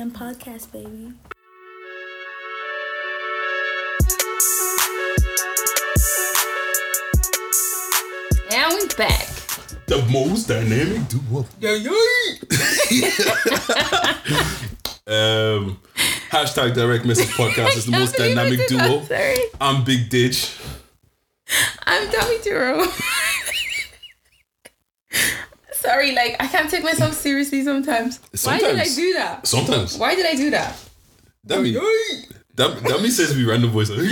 DM podcast, baby. And we back. The most dynamic duo. Yeah, yeah. Um, hashtag direct message podcast is the most Can't I dynamic duo. Sorry. I'm Big Ditch. I'm Tommy Duro. Sorry, like I can't take myself seriously sometimes. sometimes. Why did I do that? Sometimes. Why did I do that? That mean, that, that means says we random voice. Like,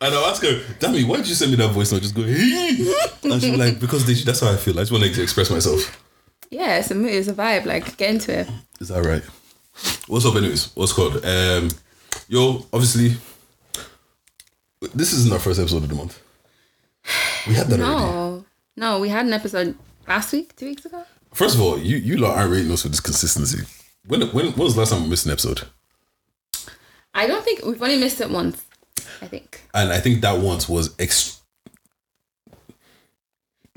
and I'll ask her, Dammy, why did you send me that voice note? Just go, and she'll be like, because they, that's how I feel. I just want to express myself. Yeah, it's a mood, it's a vibe. Like get into it. Is that right? What's up, anyways? What's called? Um, yo, obviously, this isn't our first episode of the month. We had that already. No, we had an episode last week, two weeks ago. First of all, you you lot aren't rating us for this consistency. When when when was the last time we missed an episode? I don't think we've only missed it once. I think And I think that once was ex-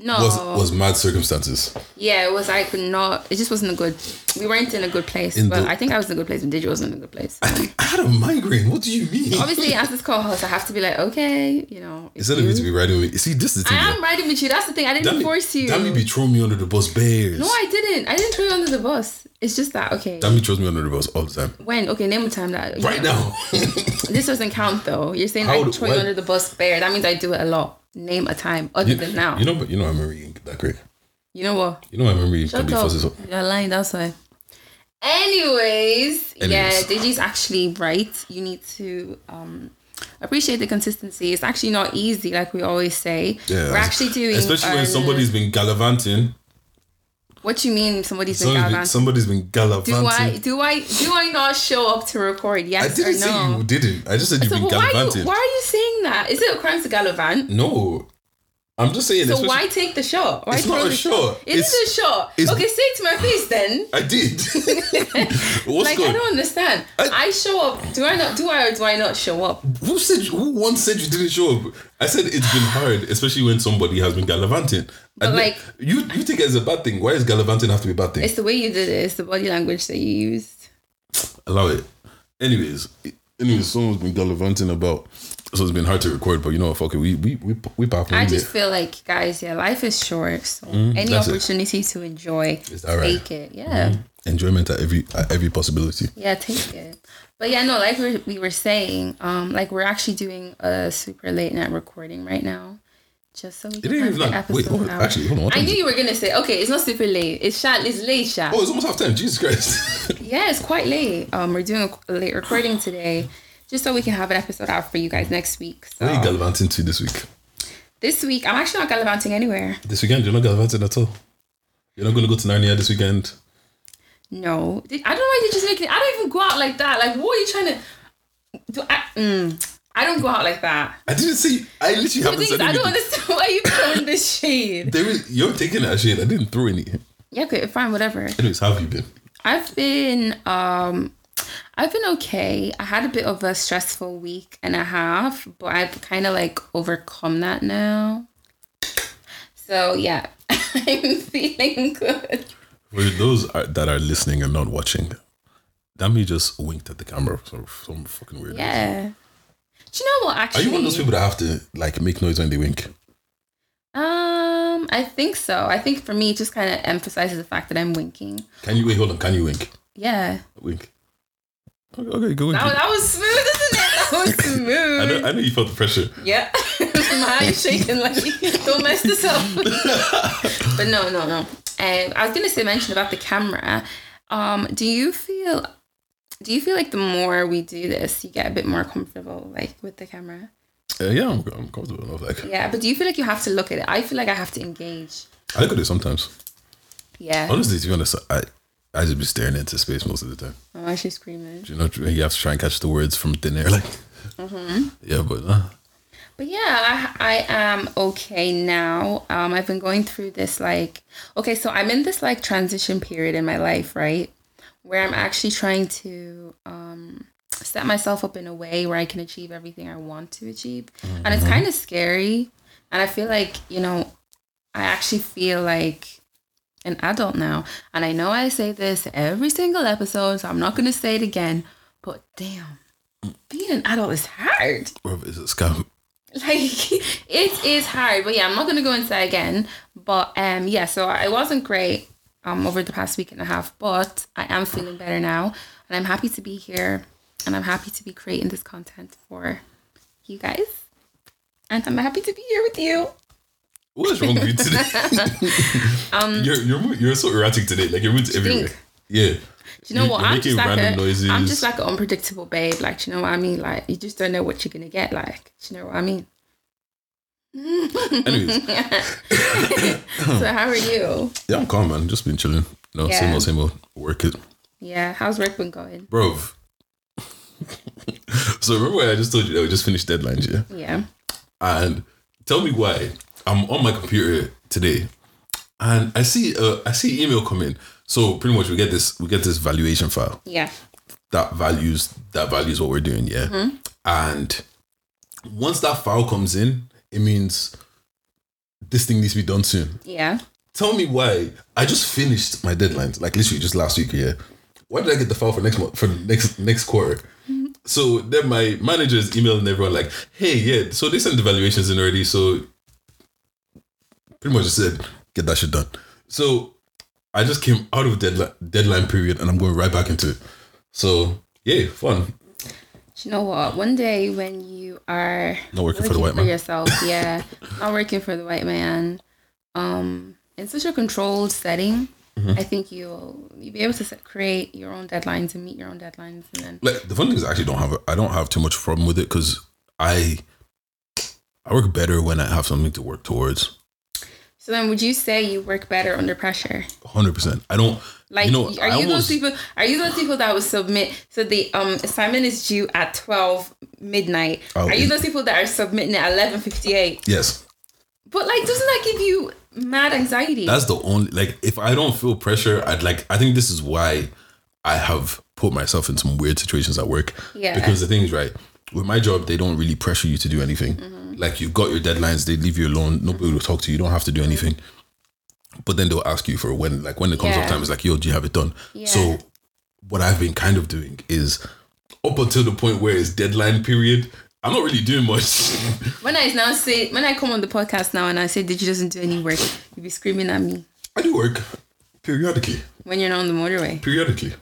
no. was was mad circumstances. yeah, it was like not. It just wasn't a good. We weren't in a good place. In but the- I think I was in a good place, and Digi wasn't in a good place. I think I had a migraine. What do you mean? Obviously, as this co-host, I have to be like, okay, you know. Instead of me you- to be riding with me, see this is the thing. I am riding with you. That's the thing. I didn't Damn force you. Damn, be throwing me under the bus, bears. no, I didn't. I didn't throw you under the bus. It's just that okay. Damn, throws me under the bus all the time. When okay, name a time that Right know. now. This doesn't count though. You're saying How I throw you under the bus bear. That means I do it a lot. Name a time other you, than now. you know, but you know, my memory ain't that great. You know what? You know, my memory can Shut be up. fuzzy. So You're lying. That's why. Anyways, yeah, Digi's actually right. You need to um appreciate the consistency. It's actually not easy, like we always say. yeah, We're actually doing, especially when somebody's been gallivanting. What you mean? Somebody's been Somebody's been, gallivanting? somebody's been gallivanting. Do I do I do I not show up to record? I didn't or say you didn't. I just said you've been but why, are you, why are you saying that? Is it a crime to gallivant? No, I'm just saying. So why take the shot? Why It's not a the shot. It is It's- a shot. it's- Okay, say it to my face then. I did. What's like good? I don't understand. I- I, show up. Do I not? Do I or do I not show up? Who said? Who once said you didn't show up? I said it's been hard, especially when somebody has been gallivanting. But And like- you, you think it's a bad thing. Why does gallivanting have to be a bad thing? It's the way you did it. It's the body language that you used. Allow it. Anyways, anyways, someone's been gallivanting about. So it's been hard to record, but you know what? Fuck it. We we we we pop I just feel like, guys, yeah, life is short. So any Mm, it. opportunity to enjoy, that right? take it. Yeah. enjoyment at every at every possibility. Yeah, take it. But yeah, no, like we we were saying, um, like we're actually doing a super late night recording right now, just so we It can ain't have even the like wait. episode Hold out. actually, hold on. I knew you were gonna say, okay, it's not super late. It's shat. It's late, shat. Oh, it's almost half time. Jesus Christ. Yeah, it's quite late. Um, we're doing a, a late recording today, just so we can have an episode out for you guys next week. So Where are you gallivanting to this week? this week, I'm actually not gallivanting anywhere. This weekend, you're not gallivanting at all. You're not going to go to Narnia this weekend. No, I don't know why you're just making. I don't even go out like that. Like, what are you trying to? Do I? Mm, I don't go out like that. I didn't see. I literally haven't said is, I don't understand why you throwing this shade. There is, you're taking that shit. I didn't throw any. Yeah, okay, fine, whatever. Anyways, how have you been? I've been um I've been okay. I had a bit of a stressful week and a half, but I've kind of like overcome that now. So yeah, I'm feeling good. For those are, that are listening and not watching, Dami just winked at the camera for some fucking weird. reason. Yeah. Do you know what? Actually, are you one of those people that have to like make noise when they wink? um, I think so. I think for me, it just kind of emphasizes the fact that I'm winking. Can you wait? Hold on. Can you wink? Yeah, Wink. Okay, go that was, that was smooth, isn't it? That was smooth. I know. I know you felt the pressure. Yeah. My hand's shaking like don't mess this up. but no, no, no. Um, I was gonna say mention about the camera. Um, do you feel do you feel like the more we do this, you get a bit more comfortable like with the camera? Uh, yeah, I'm, I'm comfortable enough. Like Yeah, but do you feel like you have to look at it? I feel like I have to engage. I look at it sometimes. Yeah. Honestly, to be honest, I I just be staring into space most of the time. Oh, she's screaming. You know, you have to try and catch the words from thin air, like. Mm-hmm. Yeah, but uh, But yeah, I, I am okay now. Um, I've been going through this like, okay, so I'm in this like transition period in my life, right? Where I'm actually trying to um, set myself up in a way where I can achieve everything I want to achieve. And it's kind of scary. And I feel like, you know, I actually feel like an adult now. And I know I say this every single episode, so I'm not going to say it again. But damn, being an adult is hard. Bro, it's a scam. Like it is hard. But yeah, I'm not going to go into again. But um, yeah, so I wasn't great um over the past week and a half, but I am feeling better now, and I'm happy to be here, and I'm happy to be creating this content for you guys, and I'm happy to be here with you. What is wrong with you today? um, you're you're you're so erratic today. Like your mood's everywhere. Yeah. Do you know You- what? I'm making just like random a, noises. I'm just like an unpredictable babe. Like, do you know what I mean? Like, you just don't know what you're gonna get. Like, do you know what I mean? Anyways, so how are you? yeah, I'm calm, man. Just been chilling. No, same Yeah. old, same old. Work it, Yeah, how's work been going? bro. so remember when I just told you that we just finished deadlines, yeah? Yeah. and tell me why I'm on my computer today and I see uh, I see email come in. So pretty much we get this we get this valuation file Yeah. that values that values what we're doing, yeah. And once that file comes in, it means this thing needs to be done soon. Yeah. Tell me why I just finished my deadlines, like literally just last week, yeah. Why did I get the file for next month for next next quarter? So then my manager is emailing everyone like, hey, yeah, so they sent the valuations in already. So pretty much just said, get that shit done. So I just came out of deadline deadline period and I'm going right back into it. So yeah, fun. Do you know what? One day when you are Not working for the white man. yourself, yeah, not working for the white man, um, in such a controlled setting, Mm-hmm. I think you'll you'll be able to set, create your own deadlines and meet your own deadlines, and then Like the fun thing is I actually don't have I don't have too much problem with it because I I work better when I have something to work towards. So then would you say you work better under pressure? Hundred percent. I don't Like, you know are I you almost- those people? Are you those people that would submit? So the um assignment is due at twelve midnight. Oh, are you those people that are submitting at eleven fifty eight? Yes. But like, doesn't that give you mad anxiety? That's the only like if I don't feel pressure, I'd like I think this is why I have put myself in some weird situations at work. Yeah. Because the thing is right, with my job, they don't really pressure you to do anything. Mm-hmm. Like you've got your deadlines, they leave you alone, nobody will talk to you, you don't have to do anything. But then they'll ask you for when like when it comes Yeah. up time, it's like, yo, do you have it done? Yeah. So what I've been kind of doing is up until the point where it's deadline period, I'm not really doing much. when I now say when I come on the podcast now and I say, "Did you doesn't do any work?" You'll be screaming at me I do work periodically. when you're not on the motorway. Periodically.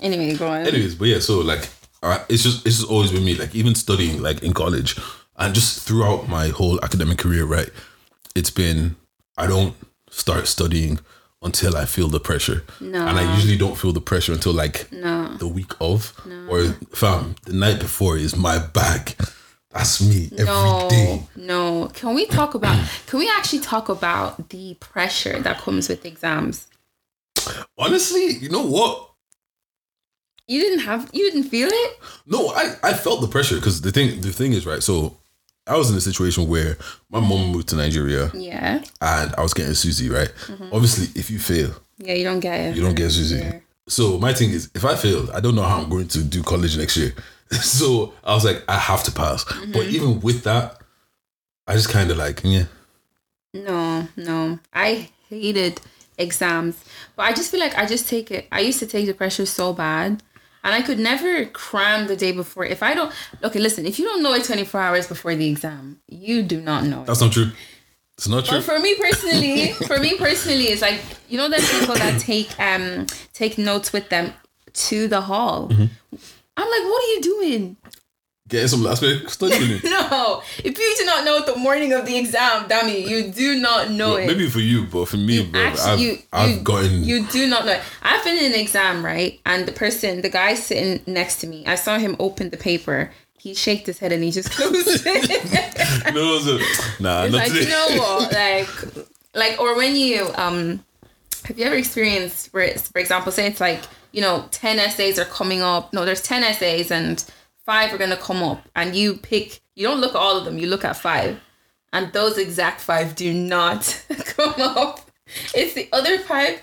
Anyway, go on. anyways but yeah so like it's just it's just always been me like even studying like in college and just throughout my whole academic career right it's been i don't start studying until i feel the pressure No. and i usually don't feel the pressure until like No. the week of or fam the night before is my bag that's me every day. no, no. Can we talk about? Can we actually talk about the pressure that comes with exams? honestly you know what You didn't have. You didn't feel it. No, I, I felt the pressure because the thing the thing is right. So I was in a situation where my mom moved to Nigeria Yeah. and I was getting SUSI right. Mm-hmm. Obviously, if you fail, Yeah. You don't get it. you don't get SUSI. Yeah. So my thing is, if I fail, I don't know how I'm going to do college next year. so I was like, I have to pass. Mm-hmm. But even with that, I just kind of like, yeah, No, no. I hated exams. But I just feel like I just take it. I used to take the pressure so bad. And I could never cram the day before. If I don't, okay, listen, if you don't know it 24 hours before the exam, you do not know it. that's not true. It's not true. But for me personally, for me personally, it's like you know the people that take um take notes with them to the hall. Mm-hmm. I'm like, what are you doing? Getting some last minute studying. No, if you do not know the morning of the exam, dummy, you do not know it. Maybe for you, but for me, bro, Actually, I've, you, I've you, gotten. You do not know. it. I've been in an exam, right? And the person, the guy sitting next to me, I saw him open the paper. He shaked his head and he just closed it. no, so, nah, It's not like today. you know what, like, like, or when you um, have you ever experienced where, it's, for example, say it's like you know, ten essays are coming up. No, there's ten essays and five are gonna come up, and you pick. You don't look at all of them. You look at five, and those exact five do not come up. It's the other five.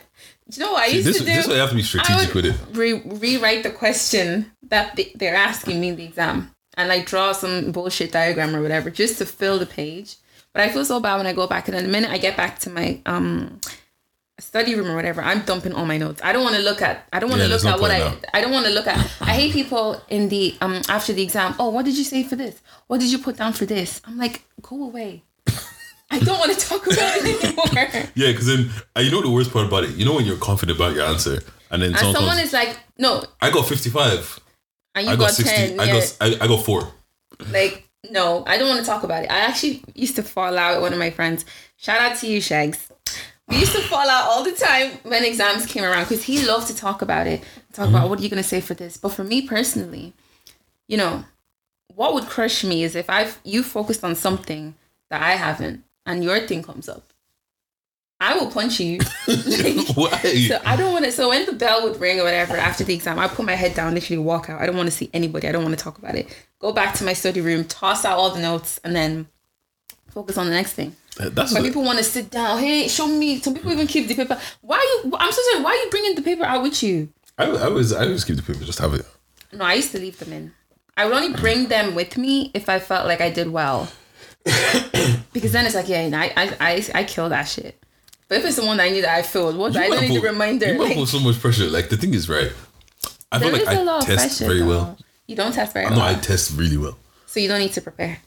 Do you know what I used this, to do? this way I have to be strategic would with it. Re- rewrite the question that they- they're asking me in the exam and like draw some bullshit diagram or whatever just to fill the page. But I feel so bad when I go back and then the minute I get back to my um study room or whatever, I'm dumping all my notes. I don't want to look at I don't want to Yeah, look no at what I I don't want to look at I hate people in the um after the exam, oh what did you say for this? What did you put down for this? I'm like, go away. I don't want to talk about it anymore. Yeah, because then uh, you know the worst part about it. You know when you're confident about your answer, and then And someone, someone comes, is like, no, I got 55. and you I got, got 60. 10. I yeah. got I, I got four. Like, no, I don't want to talk about it. I actually used to fall out with one of my friends. Shout out to you, Shags. We used to fall out all the time when exams came around because he loved to talk about it. Talk about uh-huh. what are you going to say for this. But for me personally, you know, what would crush me is if I've you focused on something that I haven't and your thing comes up. I will punch you. Why? so I don't want to. So when the bell would ring or whatever after the exam, I put my head down, literally walk out. I don't want to see anybody. I don't want to talk about it. Go back to my study room, toss out all the notes, and then focus on the next thing. That's But people want to sit down. Hey, show me. Some people even keep the paper. Why are you? I'm so sorry. Why are you bringing the paper out with you? I, I was I always keep the paper, just have it. No, I used to leave them in. I would only bring them with me if I felt like I did well. because then it's like, yeah, I, I, I, I kill that shit. But if it's the one that I knew that I failed, what? I don't need a reminder. You Like, put so much pressure. Like the thing is, right? I feel like I test pressure. very though. well. You don't test very No, well. No, I test really well. so you don't need to prepare.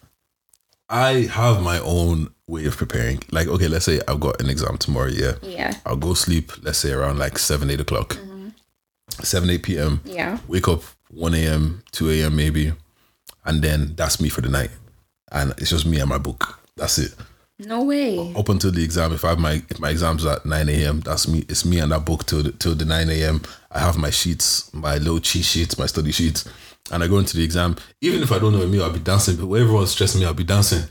I have my own way of preparing. Like, okay, let's say I've got an exam tomorrow. Yeah, Yeah. I'll go sleep. Let's say around like seven, eight o'clock, mm-hmm. seven, eight p.m. Yeah. Wake up one a.m., two a.m. maybe, and then that's me for the night. And it's just me and my book. That's it. No way. Up until the exam, if I have my if my exams at nine a.m., that's me. It's me and that book till the, till the nine a.m. I have my sheets, my little cheat sheets, my study sheets, and I go into the exam. Even if I don't know me, I'll be dancing. But when everyone's stressing me, I'll be dancing.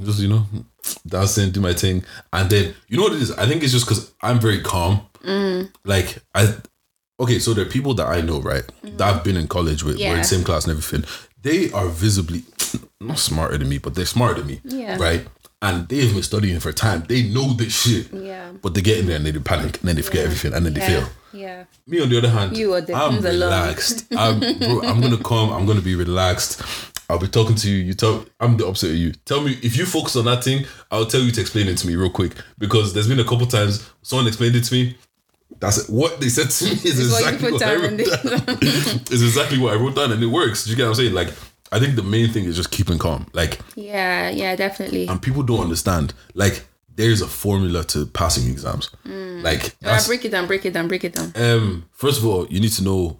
Just you know, that's dancing, do my thing, and then you know what it is. I think it's just because I'm very calm. Mm. Like I, okay, so there are people that I know, right, mm. that I've been in college with, we're in the same class and everything. They are visibly not smarter than me, but they're smarter than me, Yeah. right? And they've been studying for time. They know this shit. Yeah. But they get in there and they panic and then they forget everything and then they fail. Yeah. Me on the other hand, You are the I'm relaxed. I'm, bro, I'm gonna come. I'm gonna be relaxed. I'll be talking to you. You tell. I'm the opposite of you. Tell me if you focus on that thing. I'll tell you to explain it to me real quick because there's been a couple times someone explained it to me. That's it. what they said to me is It's exactly put what, I wrote down. it's exactly what I wrote down and it works. Do you get what I'm saying? Like I think the main thing is just keeping calm. Like Yeah. Yeah. Definitely. and people don't understand. Like there's a formula to passing exams. Like Uh, that's break it down. Break it down. Break it down. um, first of all, you need to know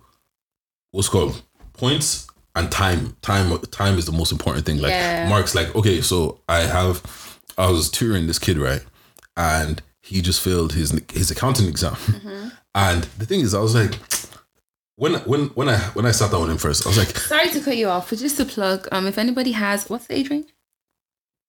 what's called points and time. Time time is the most important thing. Like Yeah. marks, like, okay, so I have I was tutoring this kid, right? And he just failed his his accounting exam. Mm-hmm. And the thing is, I was like, when when when I when I sat down with him first, I was like, Sorry to cut you off, but just a plug. Um, if anybody has, what's the age range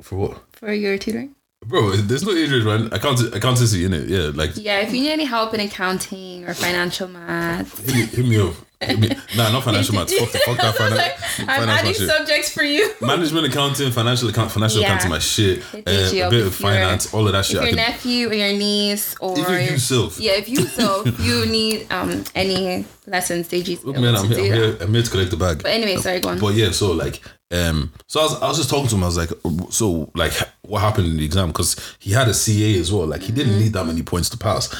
for what? for your tutoring? Bro, there's no age range, man. Account- accountancy in it, yeah. Like Yeah, if you need any help in accounting or financial math. hit me, hit me up. Nah, not financial maths. Fuck, the, fuck that finan- like, I'm adding shit. subjects for you. management accounting, financial account, financial Yeah. accounting, my shit. Uh, a bit of finance, all of that shit. I your nephew or your niece or if you yourself, yeah, if you so you need um any lessons, they just look, man, I'm here, I'm here, I'm here to collect the bag. But anyway, sorry, go on. But yeah, so like, um, so I was, I was just talking to him. I was like, so like, what happened in the exam? Because he had a CA as well. Like, he didn't need that many points to pass.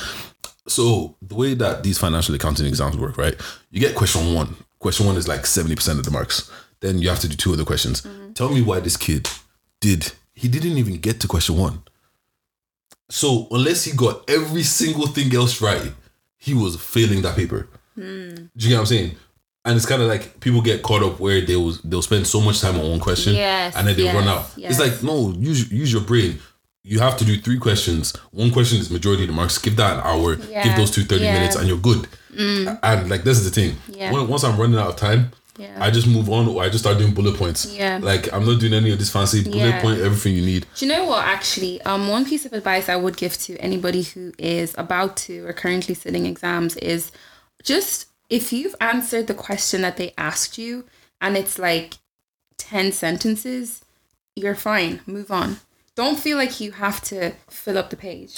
So the way that these financial accounting exams work, right? You get question one. Question one is like seventy percent of the marks. Then you have to do two other questions. Mm-hmm. Tell me why this kid did. He didn't even get to question one. So unless he got every single thing else right, he was failing that paper. Hmm. Do you get what I'm saying? And it's kind of like people get caught up where they will they'll spend so much time on one question, Yes, and then they yes, run out. yes. It's like no, use use your brain. You have to do three questions. One question is majority of the marks. Give that an hour. Yeah, Give those two 30 yeah. Mm. minutes, and you're good. And like this is the thing. Yeah. Once I'm running out of time, Yeah. I just move on, or I just start doing bullet points. Yeah. Like I'm not doing any of this fancy bullet Yeah. point everything you need. Do you know what? Actually, um, one piece of advice I would give to anybody who is about to or currently sitting exams is just if you've answered the question that they asked you and it's like ten sentences, you're fine. Move on. Don't feel like you have to fill up the page.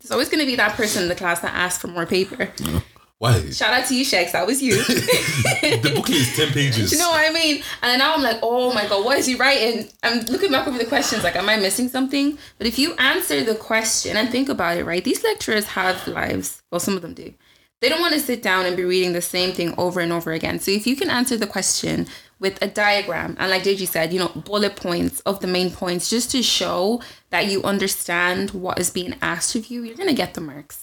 There's always going to be that person in the class that asks for more paper. Why? Shout out to you, Shex. That was you. the booklet is 10 pages. you know what I mean? And then now I'm like, oh my god, what is he writing? I'm looking back over the questions, like, am I missing something? But if you answer the question and think about it, right? These lecturers have lives. Well, some of them do. They don't want to sit down and be reading the same thing over and over again. So if you can answer the question with a diagram and like Deji said, you know, bullet points of the main points just to show that you understand what is being asked of you, you're gonna get the marks.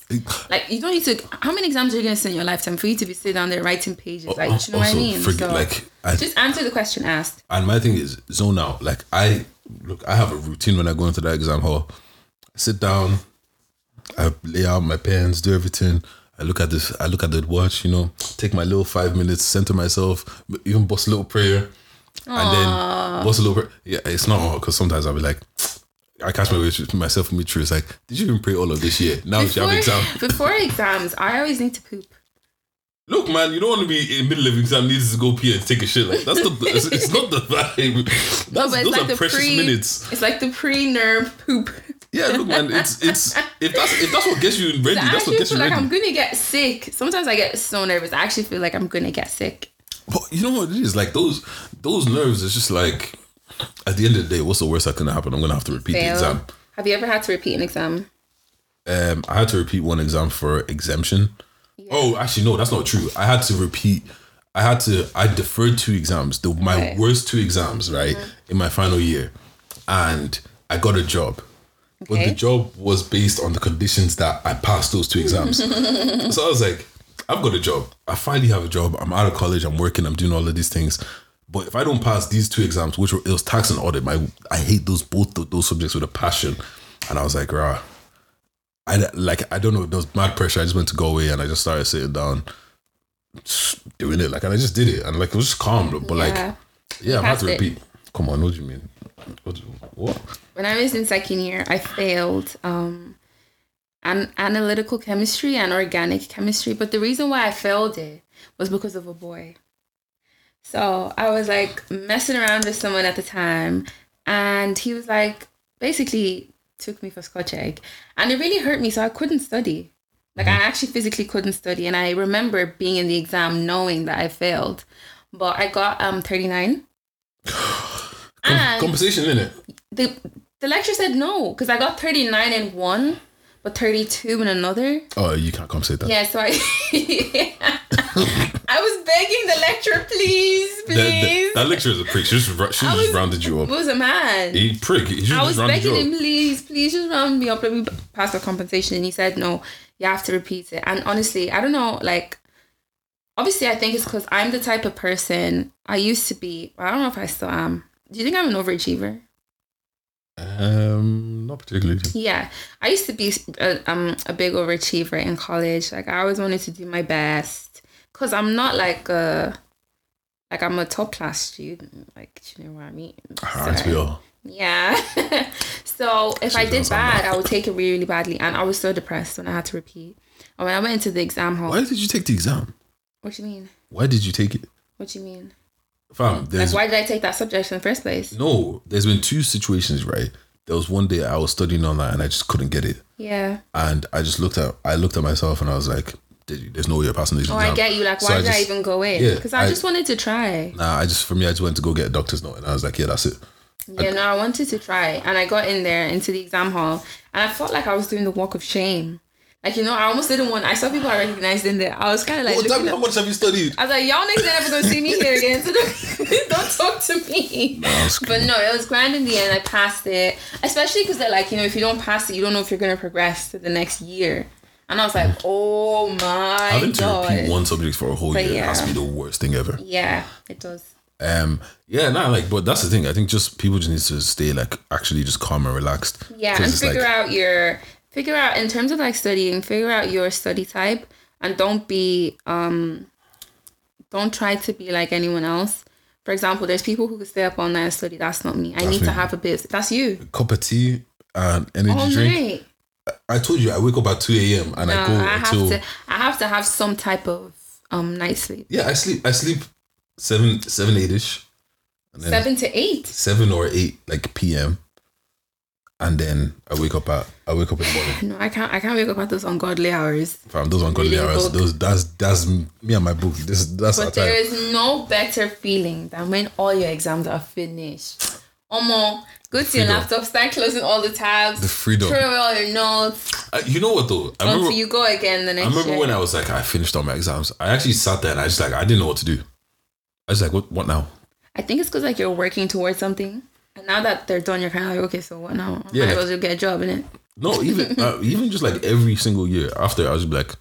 Like you don't need to how many exams are you gonna sit in your lifetime for you to be sitting down there writing pages? Like you know what I mean? forget- so like, I- just answer the question asked. And my thing is zone out. Like I look, I have a routine when I go into that exam hall. I sit down, I lay out my pens, do everything. I look at this. I look at the watch. You know, take my little five minutes, center myself, even bust a little prayer, and then bust a little. Prayer. Yeah, it's not hard because sometimes I'll be like, I catch my myself in me true. It's like, did you even pray all of this year? Now you have exam. before exams, I always need to poop. Look, man, you don't want to be in the middle of exam needs to go pee and take a shit. Like that's the it's, it's not the vibe. That's, No, those like are the precious pre. minutes. It's like the pre-nerve poop. Yeah, look, man, it's it's if that's if that's what gets you ready, I that's what gets feel you like ready. I'm gonna get sick. Sometimes I get so nervous. I actually feel like I'm gonna get sick. But you know what it is? Like those those nerves. It's just like at the end of the day, what's the worst that can happen? I'm gonna have to repeat the exam. Have you ever had to repeat an exam? Um, I had to repeat one exam for exemption. Oh, actually, no, that's not true. I had to repeat. I had to. I deferred two exams. The my Okay. worst two exams, right, in my final year, and I got a job. But the job was based on the conditions that I passed those two exams. so I was like, I've got a job. I finally have a job. I'm out of college. I'm working. I'm doing all of these things. But if I don't pass these two exams, which were it was tax and audit, my I hate those both those subjects with a passion. And I was like, rah. I like I don't know. There was mad pressure. I just went to go away and I just started sitting down, doing it. Like and I just did it and like it was just calm. But like Yeah. yeah, I had to passed it. repeat. Come on, what do you mean? What? what? When I was in second year, I failed um, an analytical chemistry and organic chemistry. But the reason why I failed it was because of a boy. So I was like messing around with someone at the time, and he was like basically took me for scotch egg, and it really hurt me. So I couldn't study. Like I actually physically couldn't study, and I remember being in the exam knowing that I failed, but I got um thirty nine. Com- compensation in it. the the lecturer said no because I got 39 in one, but 32 in another. Oh, you can't come compensate that. Yeah, so I I was begging the lecturer, please, please. that, that lecturer is a prick. She just, she just was- rounded you up. It was a man. He prick. He just I was rounded begging him, please, please just round me up. Let me pass the compensation. And he said, no, you have to repeat it. And honestly, I don't know, like, obviously, I think it's because I'm the type of person I used to be. I don't know if I still am. Do you think I'm an overachiever? Um, not particularly. Yeah, I used to be a, um a big overachiever in college. Like I always wanted to do my best because I'm not like a like I'm a top class student. Like you know what I mean? Aren't we So- all? Yeah. so if I did bad. I would take it really, really badly, and I was so depressed when I had to repeat. And when I went into the exam hall, Why did you take the exam? what do you mean? Why did you take it? What do you mean? Fam, Like why did I take that subject in the first place? no, there's been two situations, right? There was one day I was studying on that and I just couldn't get it. Yeah. And I just looked at I looked at myself and I was like, there's no way you're passing this Oh, exam. I get you. Like, why I did I just- even go in? Yeah, Because I, I- just wanted to try. Nah, I just for me I just went to go get a doctor's note and I was like, yeah, that's it. Yeah, no, I wanted to try, and I got in there into the exam hall, and I felt like I was doing the walk of shame. Like you know, I almost didn't want. I saw people I recognized in there. I was kind of like, Oh, how much have you studied? I was like, y'all niggas never gonna see me here again. So don't, don't talk to me. that's but no, it was grand in the end. I passed it, especially because they're like, you know, if you don't pass it, you don't know if you're gonna progress to the next year. And I was like, oh my god. Having to repeat one subject for a whole But year has to be the worst thing ever. Yeah, it does. Um, yeah, nah, like, but that's the thing. I think just people just need to stay like actually just calm and relaxed. Yeah, and figure like, out your figure out in terms of like studying, figure out your study type and don't be um don't try to be like anyone else. For example, there's people who could stay up all night and study. That's not me. I need to have a bit. That's you. cup of tea and energy All drink. night. I told you I wake up at two a.m. and No, I go I have until to. I have to have some type of um night sleep. yeah. I sleep. I sleep seven seven eight ish, Seven to eight. seven or eight like p.m. and then I wake up at I wake up in the morning. No, I can't. I can't wake up at those ungodly hours. Fam, those ungodly Reading hours. book. Those that's that's me and my book. This that's But there is no better feeling than when all your exams are finished. Omo, go to your laptop, start closing all the tabs, The freedom. throw away all your notes Uh, you know what though? I until remember you go again the next I remember year. when I was like I finished all my exams. I actually sat there and I just like I didn't know what to do. I was like, what what now? I think it's because like you're working towards something, and now that they're done, you're kind of like, okay, so what now? Yeah. Might as well get a job in it. No, even uh, even just like every single year after, I was just like,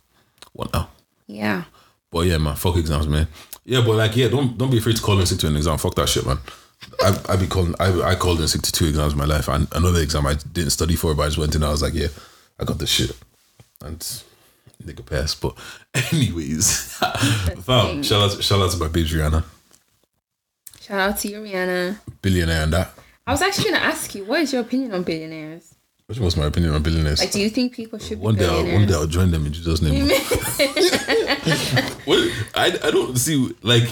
what now? Yeah. But yeah, man, fuck exams, man. Yeah, but like, yeah, don't don't be afraid to call in sick to an exam. Fuck that shit, man. I I be calling I I called in sick to two exams in my life, and another exam I didn't study for, but I just went in. and I was like, yeah, I got this shit, and nigga pass. But anyways, fam, shout out shout out to my bitch Rihanna, Shout out to you, Rihanna. billionaire, and that. I was actually gonna ask you, what is your opinion on billionaires? What's my opinion on billionaires? Like, do you think people should be One day, I'll, one day I'll join them in Jesus' name. well, I, I don't see like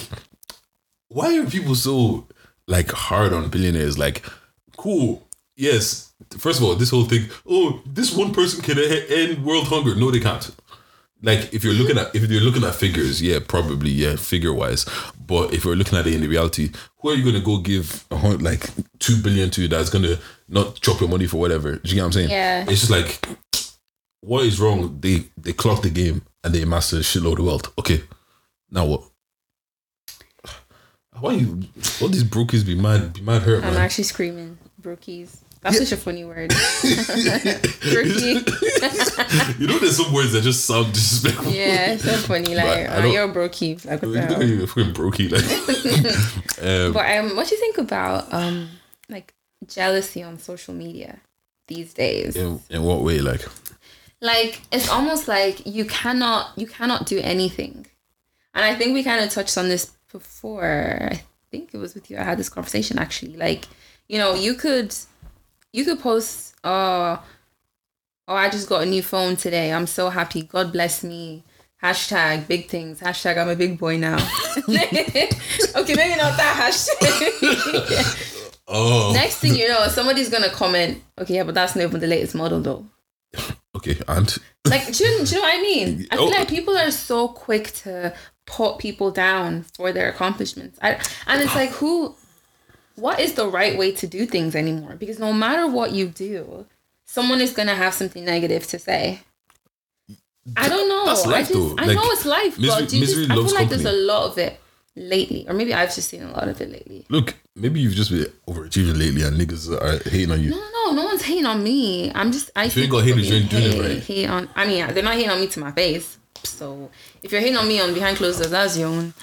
why are people so like hard on billionaires? Like, cool, yes. First of all, this whole thing. Oh, this one person can end world hunger. No, they can't. Like, if you're looking at if you're looking at figures, yeah, probably, yeah, figure wise. But if you're looking at it in the reality, who are you gonna go give like two billion to you that's gonna not chop your money for whatever? Do you get what I'm saying? Yeah. It's just like what is wrong? They they clock the game and they master a shitload of wealth. Okay, now what? Why you all these brokies be mad be mad hurt I'm man? actually screaming. Brookies. That's such a funny word. Brookie. you know there's some words that just sound disrespectful. Yeah, so funny. Like, don't- you're brokey. Like, what the hell? at you, fucking brokey. Like, um, But um, what do you think about um, like jealousy on social media these days? in, in what way? Like, Like, it's almost like you cannot you cannot do anything, and I think we kind of touched on this before. I think it was with you. I had this conversation actually. Like, you know, you could you could post, oh, oh, I just got a new phone today. I'm so happy. God bless me. Hashtag big things. Hashtag I'm a big boy now. okay, maybe not that hashtag. oh, Next thing you know, somebody's gonna comment, okay, yeah, but that's not even the latest model though. okay, and Like, do you, do you know what I mean? I feel Oh. like people are so quick to put people down for their accomplishments. I, and it's like, who, what is the right way to do things anymore? Because no matter what you do, someone is going to have something negative to say. I don't know. That's I, just. I know it's life, misery- but do you just, I feel like there's a lot of it lately. Or maybe I've just seen a lot of it lately. look, maybe you've just been overachieving lately, and niggas are hating on you. No, no, no one's hating on me. I'm just. I you ain't got haters, you ain't doing it right. Hate on. I mean, they're not hating on me to my face. So if you're hating on me on behind closed doors, that's your own.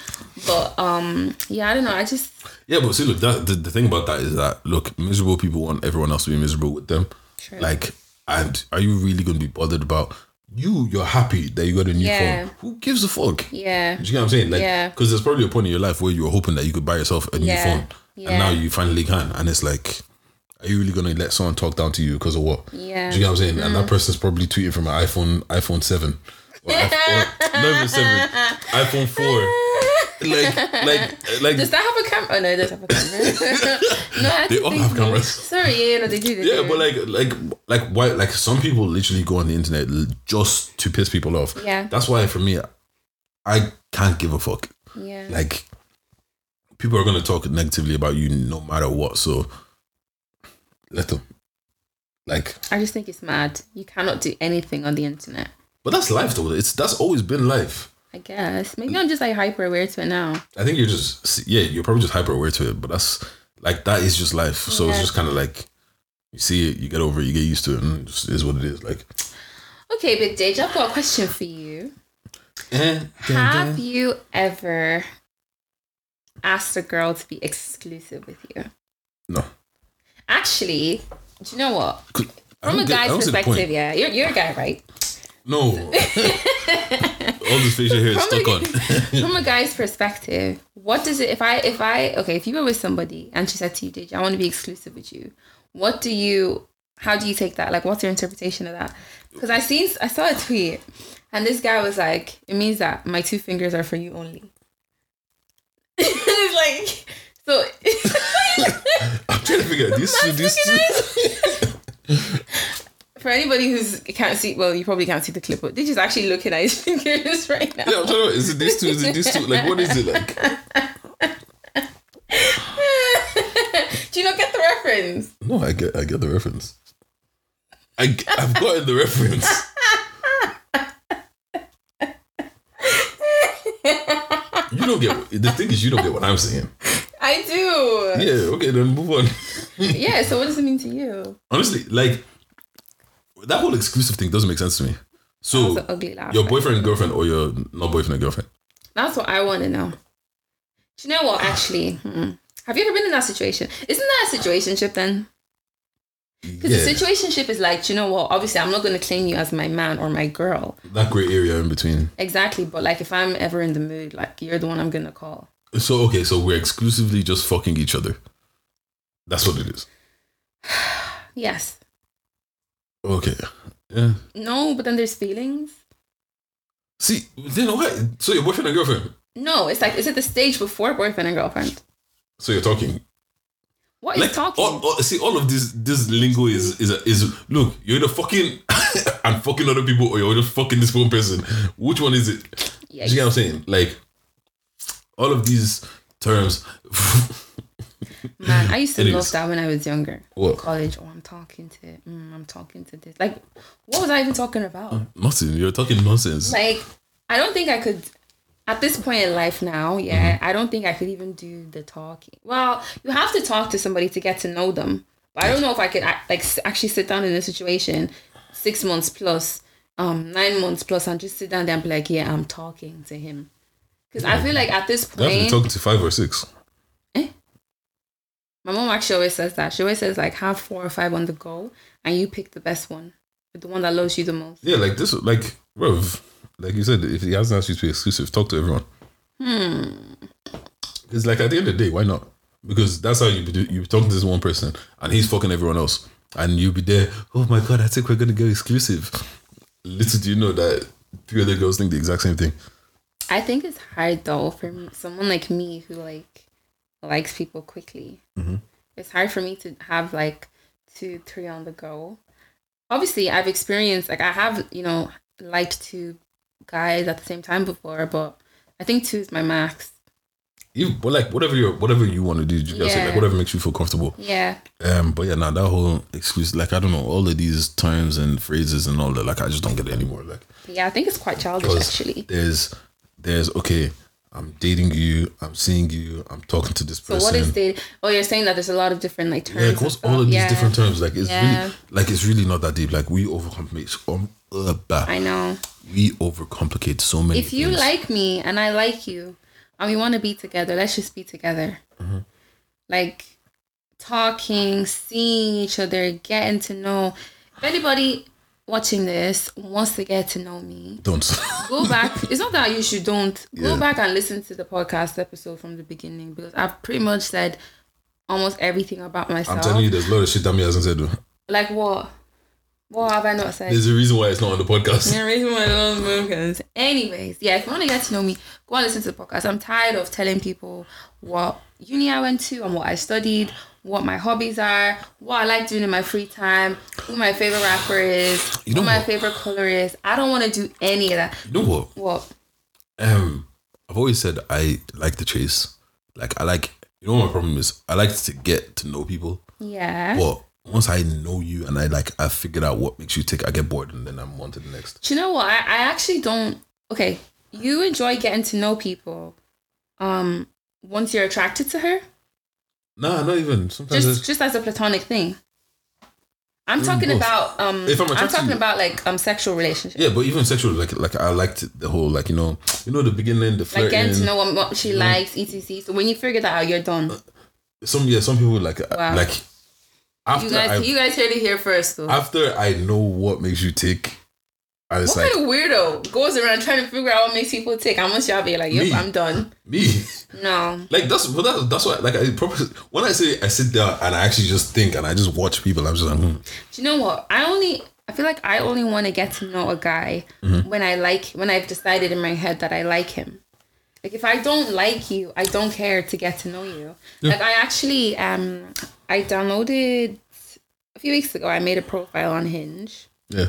But um, yeah, I don't know. I just Yeah, but see, look, that the, the thing about that is that look, miserable people want everyone else to be miserable with them. True. Like, and are you really going to be bothered about you? You're happy that you got a new Yeah. phone. Who gives a fuck? yeah, Do you get what I'm saying? Like, Yeah. because there's probably a point in your life where you were hoping that you could buy yourself a new Yeah. phone, Yeah. and now you finally can, and it's like. Are you really gonna let someone talk down to you because of what? Yeah. Do you get what I'm saying? And that person's probably tweeting from an iPhone iPhone seven, iPhone, or seven, iPhone four. Like, like, like does that have a camera? Oh no, it does have a camera. no, I They just all think- have cameras. Sorry, yeah, no, they do. They Yeah, do. but like, like, like, why? Like, some people literally go on the internet just to piss people off. Yeah. that's why for me, I can't give a fuck. yeah, Like, people are gonna talk negatively about you no matter what. So let them. Like, I just think it's mad. You cannot do anything on the internet. But that's life though. It's that's always been life. I guess maybe I'm just like hyper aware to it now. I think you're just yeah, you're probably just hyper aware to it, but that's like that is just life. So it's just kind of like you see it, you get over it, you get used to it, and it just is what it is. Like, Okay, Big Dage, I've got a question for you. eh, Have you ever asked a girl to be exclusive with you? no. Actually, do you know what? From a guy's don't see the point. perspective, yeah, you're, you're a guy, right? No. All this facial hair is stuck a- on. From a guy's perspective, what does it? If I, if I, okay, if you were with somebody and she said to you, "Did I want to be exclusive with you?" What do you? How do you take that? Like, what's your interpretation of that? Because I seen, I saw a tweet, and this guy was like, "It means that my two fingers are for you only." it's like, so I'm trying to figure out these two. These two. For anybody who's can't see, well, you probably can't see the clip, but Did just actually looking at his fingers right now. Yeah, I'm trying to. Is it this two? Is it this two? Like, what is it like? Do you not get the reference? No, I get, I get the reference. I, I've gotten the reference. you don't get. The thing is, you don't get what I'm saying. I do. Yeah. Okay, then move on. Yeah. So what does it mean to you? Honestly, like that whole exclusive thing doesn't make sense to me. So ugly laugh. your boyfriend and girlfriend, or your not boyfriend and girlfriend. That's what I want to know. Do you know what? Actually, hmm. have you ever been in that situation? Isn't that a situationship then? Because Yeah, the situationship is like, you know what? Obviously, I'm not going to claim you as my man or my girl. that gray area in between. Exactly. But like, if I'm ever in the mood, like, you're the one I'm going to call. So okay, so we're exclusively just fucking each other. That's what it is. Yes. Okay. Yeah. No, but then there's feelings. See, then what? So your boyfriend and girlfriend. No, it's like, it's at the stage before boyfriend and girlfriend? So you're talking. What is Like talking? all, all- see, all of this this lingo is is is look. You're either fucking and fucking other people, or you're just fucking this one person. Which one is it? Do you get what I'm saying? Like all of these terms. Man, I used to Anyways. love that when I was younger. What? College. Oh, I'm talking to. Mm, I'm talking to this. Like, what was I even talking about? Nothing. You're talking nonsense. Like, I don't think I could. At this point in life now, yeah, I don't think I could even do the talking. Well, you have to talk to somebody to get to know them. But I don't know if I could like actually sit down in a situation, six months plus, um, nine months plus, and just sit down there and be like, yeah, I'm talking to him. Because I feel like at this point You have to be point, talking to five or six. My mom actually always says that. She always says like have four or five on the go, and you pick the best one, the one that loves you the most. Yeah, like this. Like, bro, like you said, if he hasn't asked you to be exclusive, talk to everyone. Hmm. It's like at the end of the day, why not? Because that's how you be do- you be talking to this one person, and he's fucking everyone else, and you'll be there. Oh my god, I think we're gonna go exclusive. Little do you know that three other girls think the exact same thing. I think it's hard though for someone like me who like likes people quickly. It's hard for me to have like two, three on the go. Obviously, I've experienced like I have you know liked two guys at the same time before, but I think two is my max. You, but like whatever you whatever you want to do, you gotta say, Yeah. like whatever makes you feel comfortable. Yeah, Um, but yeah, now that whole excuse, like I don't know, all of these terms and phrases and all that, like I just don't get it anymore. Like yeah. I think it's quite childish actually. there's there's okay, I'm dating you, I'm seeing you, I'm talking to this person. So what is the? Oh, you're saying that there's a lot of different like terms. yeah, and what's all of these Yeah, different terms? Like it's Yeah. really like it's really not that deep. Like we overcomplicate um, uh. I know. we overcomplicate so many if you things. like me and I like you and we want to be together, let's just be together. Mm-hmm. Like talking, seeing each other, getting to know. If anybody watching this wants to get to know me, don't go back. it's not that you should don't go Yeah. back and listen to the podcast episode from the beginning because I've pretty much said almost everything about myself. I'm telling you there's a lot of shit that me hasn't said though. Like what? What have I not said? There's a reason why it's not on the podcast. The reason why I love podcast. Anyways, yeah, if you want to get to know me, go and listen to the podcast. I'm tired of telling people what uni I went to and what I studied, what my hobbies are, what I like doing in my free time, who my favorite rapper is, You know what my what? favorite color is. I don't want to do any of that. You know what? What? Um, I've always said I like the chase. Like I like you know what my problem is? I like to get to know people. Yeah. But once I know you and I like I figured out what makes you tick, I get bored and then I'm on to the next. Do you know what? I, I actually don't. Okay, you enjoy getting to know people. Um, once you're attracted to her, Nah, not even. Sometimes just it's, just as a platonic thing. I'm Mm, talking both. about um. If I'm I'm, talking you- about like um sexual relationships. yeah, but even sexual, like like I liked the whole like you know you know the beginning, the Like flirting. getting to know what, what she likes, etc. So when you figure that out, you're done. some yeah, some people like Wow. like after You guys, I you guys heard it here first, though. after I know what makes you tick, I was what like kind of weirdo goes around trying to figure out what makes people tick? I'm y'all be like, yep, Me. I'm done. me. No, Like that's but that, that's why like I probably when I say I sit down and I actually just think and I just watch people I'm just like hmm. do you know what? I only, I feel like I only want to get to know a guy Mm-hmm. when I like, when I've decided in my head that I like him. Like if I don't like you, I don't care to get to know you. Like I actually, um, I downloaded a few weeks ago, I made a profile on Hinge. Yeah.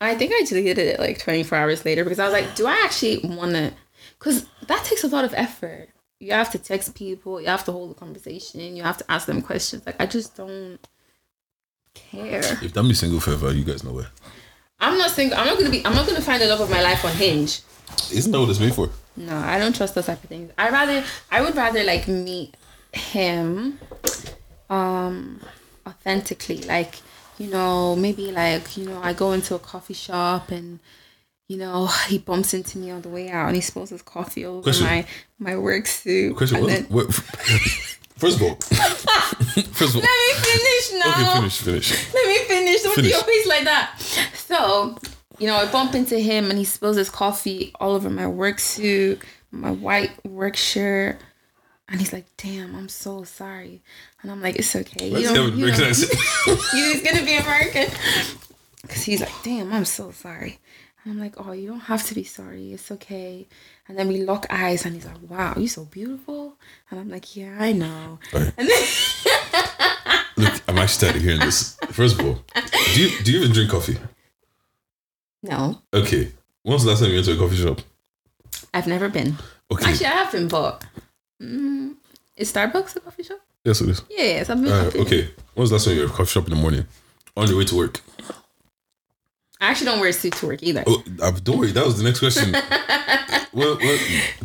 I think I deleted it like 24 hours later because I was like, do I actually want to? Because that takes a lot of effort. You have to text people, you have to hold a conversation, you have to ask them questions. Like, I just don't care. If that means single forever, you guys know where. I'm not single. I'm not gonna be. I'm not gonna find the love of my life on Hinge. Isn't that what it's made for? No, I don't trust those type of things. I rather. I would rather like meet him, um, authentically. Like you know, maybe like you know, I go into a coffee shop and. You know, he bumps into me on the way out, and he spills his coffee over my my work suit. Question what, then- what, First of all, first of all, Let me finish now. okay, finish, finish. Let me finish. Don't do your face like that. So, you know, I bump into him and he spills his coffee all over my work suit, my white work shirt. And he's like, damn, I'm so sorry. And I'm like, it's okay. Let's You don't, you don't, he's gonna be American. Cause he's like, damn, I'm so sorry. And I'm like, oh, you don't have to be sorry. It's okay. And then we lock eyes and he's like, wow, you're so beautiful. And I'm like, yeah, I know. Alright. And then Look, I'm actually tired of hearing this. First of all, do you do you even drink coffee? no, Okay. When's the last time you went to a coffee shop? I've never been. Okay. Actually, I have been, but mm, is Starbucks a coffee shop? yes, it is. Yeah, yes, I've been. Uh, okay. When's the last time you were at a coffee shop in the morning? On your way to work? I actually don't wear a suit to work either. Oh, uh, don't worry. That was the next question. well, well,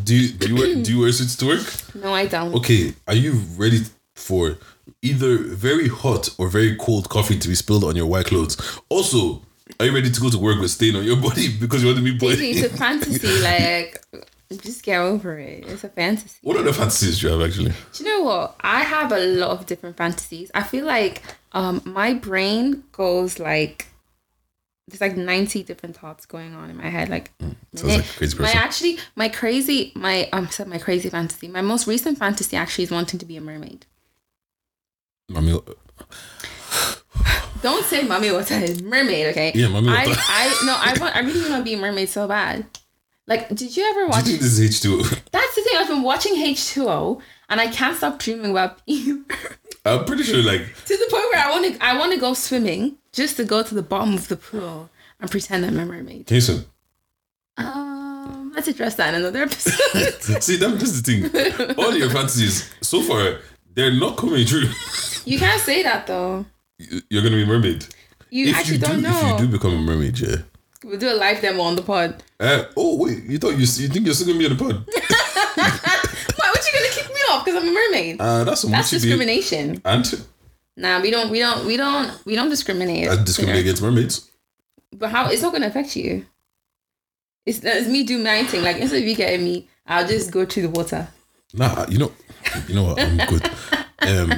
do you do you wear, do you wear suits to work? No, I don't. Okay. Are you ready for either very hot or very cold coffee to be spilled on your white clothes? Also, are you ready to go to work with stain on your body because you want to be Baby, it's a fantasy. Like, just get over it. It's a fantasy. what other fantasies do you have actually? Do you know what? I have a lot of different fantasies. I feel like um my brain goes like there's like 90 different thoughts going on in my head like Sounds like crazy my actually my crazy my um said my crazy fantasy my most recent fantasy actually is wanting to be a mermaid Mommy, don't say mommy what I mermaid okay Yeah, Mommy I. I no I want I really want to be a mermaid so bad like did you ever do watch you think this is H2O? that's the thing I've been watching H2O and I can't stop dreaming about being I'm pretty sure like to the point where I want to I want to go swimming just to go to the bottom of the pool and pretend I'm a mermaid. can you swim? Um, let's address that in another episode. See, that, that's the thing. All your fantasies so far, they're not coming true. you can't say that though. You're gonna be a mermaid. You if actually you do, don't know. if you do become a mermaid, yeah. We'll do a live demo on the pod. Uh, oh wait, you thought you you think you're still gonna be in the pod? Why would you gonna kick me off because I'm a mermaid? Uh, that's That's you be- discrimination. And Nah, we don't we don't we don't we don't discriminate. I discriminate against mermaids. But how it's not gonna affect you. It's, it's me doing my thing. Like instead of you getting me, I'll just go to the water. Nah, you know, you know what? I'm good. Um,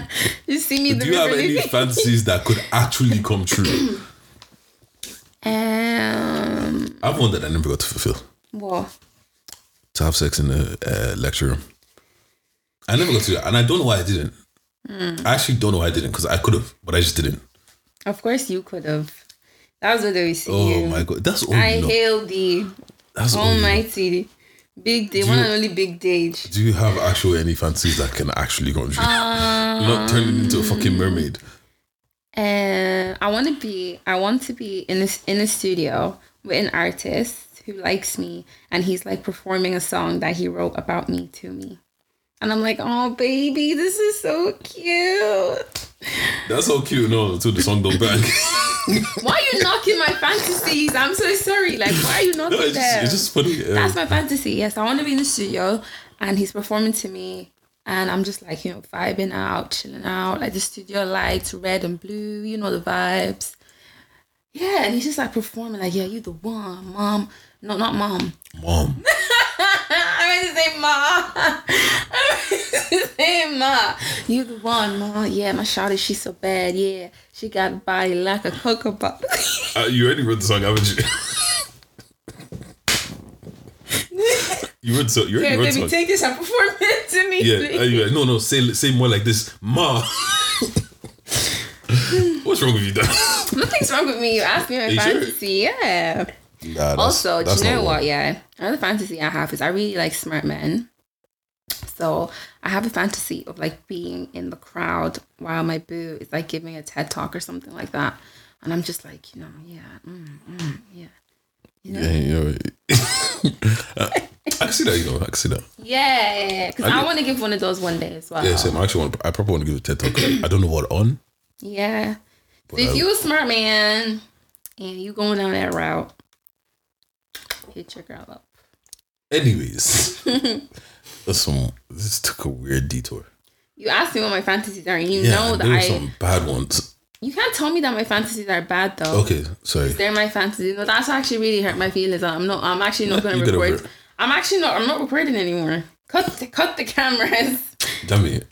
You see me do you have any fantasies that could actually come true? Um, I have one that I never got to fulfill. what? To have sex in the uh, lecture room. I never got to, and I don't know why I didn't. Hmm. I actually don't know why I didn't because I could have, but I just didn't. Of course you could have. That was what we see Oh my god, that's all I you hail thee, That's all you know. almighty, big day, one and only big dage. Do you have actual any fantasies that can actually come true? Um, Not turning into a fucking mermaid. And I want to be, I want to be in this in a studio with an artist who likes me, and he's like performing a song that he wrote about me to me, and I'm like, oh baby, this is so cute. That's so cute. No, until the song don't bang. Why are you knocking my fantasies? I'm so sorry. Like, why are you knocking no, it's them? it's just funny. That's my fantasy. Yes, I want to be in the studio and he's performing to me. And I'm just like, you know, vibing out, chilling out, like the studio lights, red and blue, you know, the vibes. Yeah, and he's just like performing, like, yeah, you the one, mom. No, not mom. Mom. I meant to say ma. I meant to say ma. You the one, ma. Yeah, my shawty, she's so bad. Yeah, she got a body like a cocoa pop. Uh, you already wrote the song, haven't you? you wrote so you already yeah, wrote baby, song. take this and perform it to me, Yeah, please. uh, yeah, no, no. Say say more like this, Ma. What's wrong with you, Dan? Nothing's wrong with me. You asked me my you sure? fantasy. Yeah. Nah, that's- Also, do you know what? one. Yeah. Another fantasy I have is I really like smart men. So I have a fantasy of like being in the crowd while my boo is like giving a TED talk or something like that, and I'm just like, you know, yeah, mm, mm, yeah. Yeah, you know. I can see that. You know, I can see that. Yeah, because I, want to give one of those one day as well. Yeah, same. I actually want. I probably want to give a TED talk. I don't know what on. Yeah. So if you a smart man and you going down that route, hit your girl up. Anyways, this some this took a weird detour. You asked me what my fantasies are, and you yeah, know that I have some bad ones. You can't tell me that my fantasies are bad though. Okay, sorry. They're my fantasies. No, that's actually really hurt my feelings. I'm not. I'm actually not going to record. I'm actually not. I'm not recording anymore. Cut. The, cut the cameras. Dummy.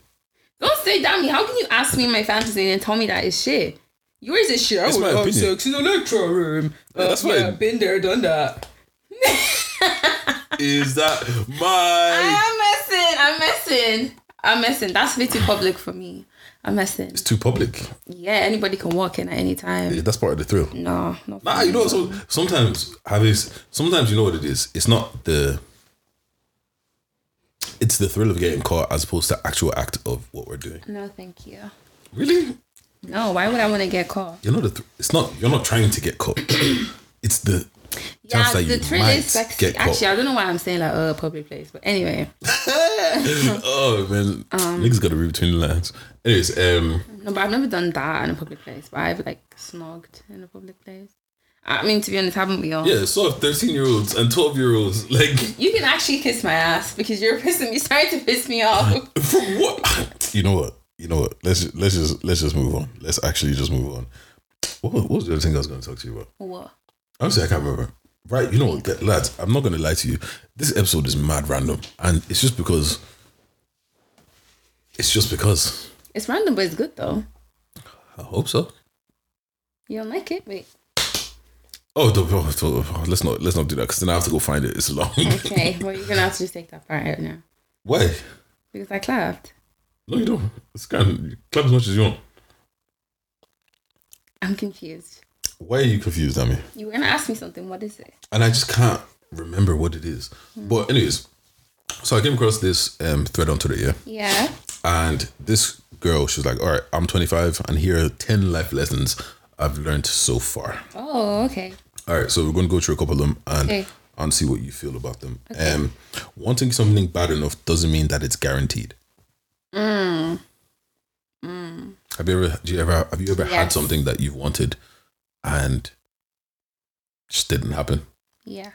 Don't say dummy. How can you ask me my fantasy and tell me that is shit? Yours is shit. I would have sex in the lecture room. Uh, that's yeah, fine. Been there, done that. is that my? I am messing. I'm messing. I'm messing. That's a bit too public for me. I'm messing. It's too public. Yeah, anybody can walk in at any time. Yeah, that's part of the thrill. No, nah. You know, so sometimes have this. Sometimes you know what it is. It's not the. It's the thrill of getting caught as opposed to actual act of what we're doing. No, thank you. Really? No. Why would I want to get caught? You know the. Th- it's not. You're not trying to get caught. it's the yeah, the thrill is like actually I don't know why I'm saying like a uh, public place, but anyway. oh man, um, niggas got to read between the lines. Anyways, um, no, but I've never done that in a public place. But I've like snogged in a public place. I mean, to be honest, haven't we all? Yeah, so thirteen year olds and twelve year olds, like you can actually kiss my ass because you're pissing me, starting to piss me off. From what? You know what? You know what? Let's let's just let's just move on. Let's actually just move on. What, what was the other thing I was going to talk to you about? What? Honestly, I can't remember. Right, you know what, lads, I'm not going to lie to you. This episode is mad random. And it's just because. It's just because. It's random, but it's good though. I hope so. You don't like it? Wait. Oh, oh, oh let's not let's not do that because then I have to go find it. It's long. okay, well you're gonna have to just take that part out now. Why? Because I clapped. No, you don't. It's kind of clap as much as you want. I'm confused. Why are you confused, Amy? You were gonna ask me something. What is it? And I just can't remember what it is. Mm. But anyways, so I came across this um, thread on Twitter, yeah. Yeah. And this girl, she's like, "All right, I'm 25, and here are 10 life lessons I've learned so far." Oh, okay. All right, so we're to go through a couple of them and okay. and see what you feel about them. Okay. Um, wanting something bad enough doesn't mean that it's guaranteed. Mm. Mm. Have you ever? Do you ever? Have you ever yes. had something that you've wanted? And just didn't happen. Yes.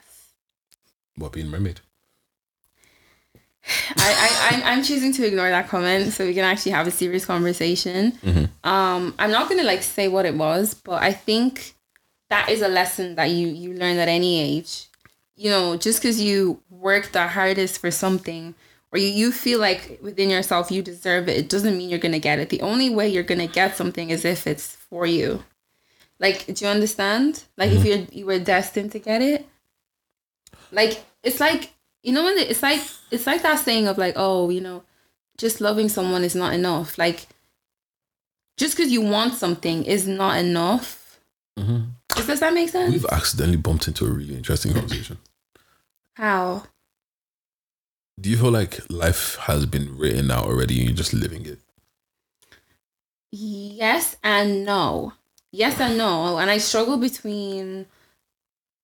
What being mermaid? I, I I'm choosing to ignore that comment so we can actually have a serious conversation. Mm-hmm. Um, I'm not gonna like say what it was, but I think that is a lesson that you you learn at any age. You know, just because you work the hardest for something, or you, you feel like within yourself you deserve it, it doesn't mean you're gonna get it. The only way you're gonna get something is if it's for you. Like, do you understand? Like, mm-hmm. if you're you were destined to get it, like it's like you know when it's like it's like that saying of like, oh, you know, just loving someone is not enough. Like, just because you want something is not enough. Mm-hmm. Does that make sense? We've accidentally bumped into a really interesting conversation. How? Do you feel like life has been written out already and you're just living it? Yes and no yes and no. And I struggle between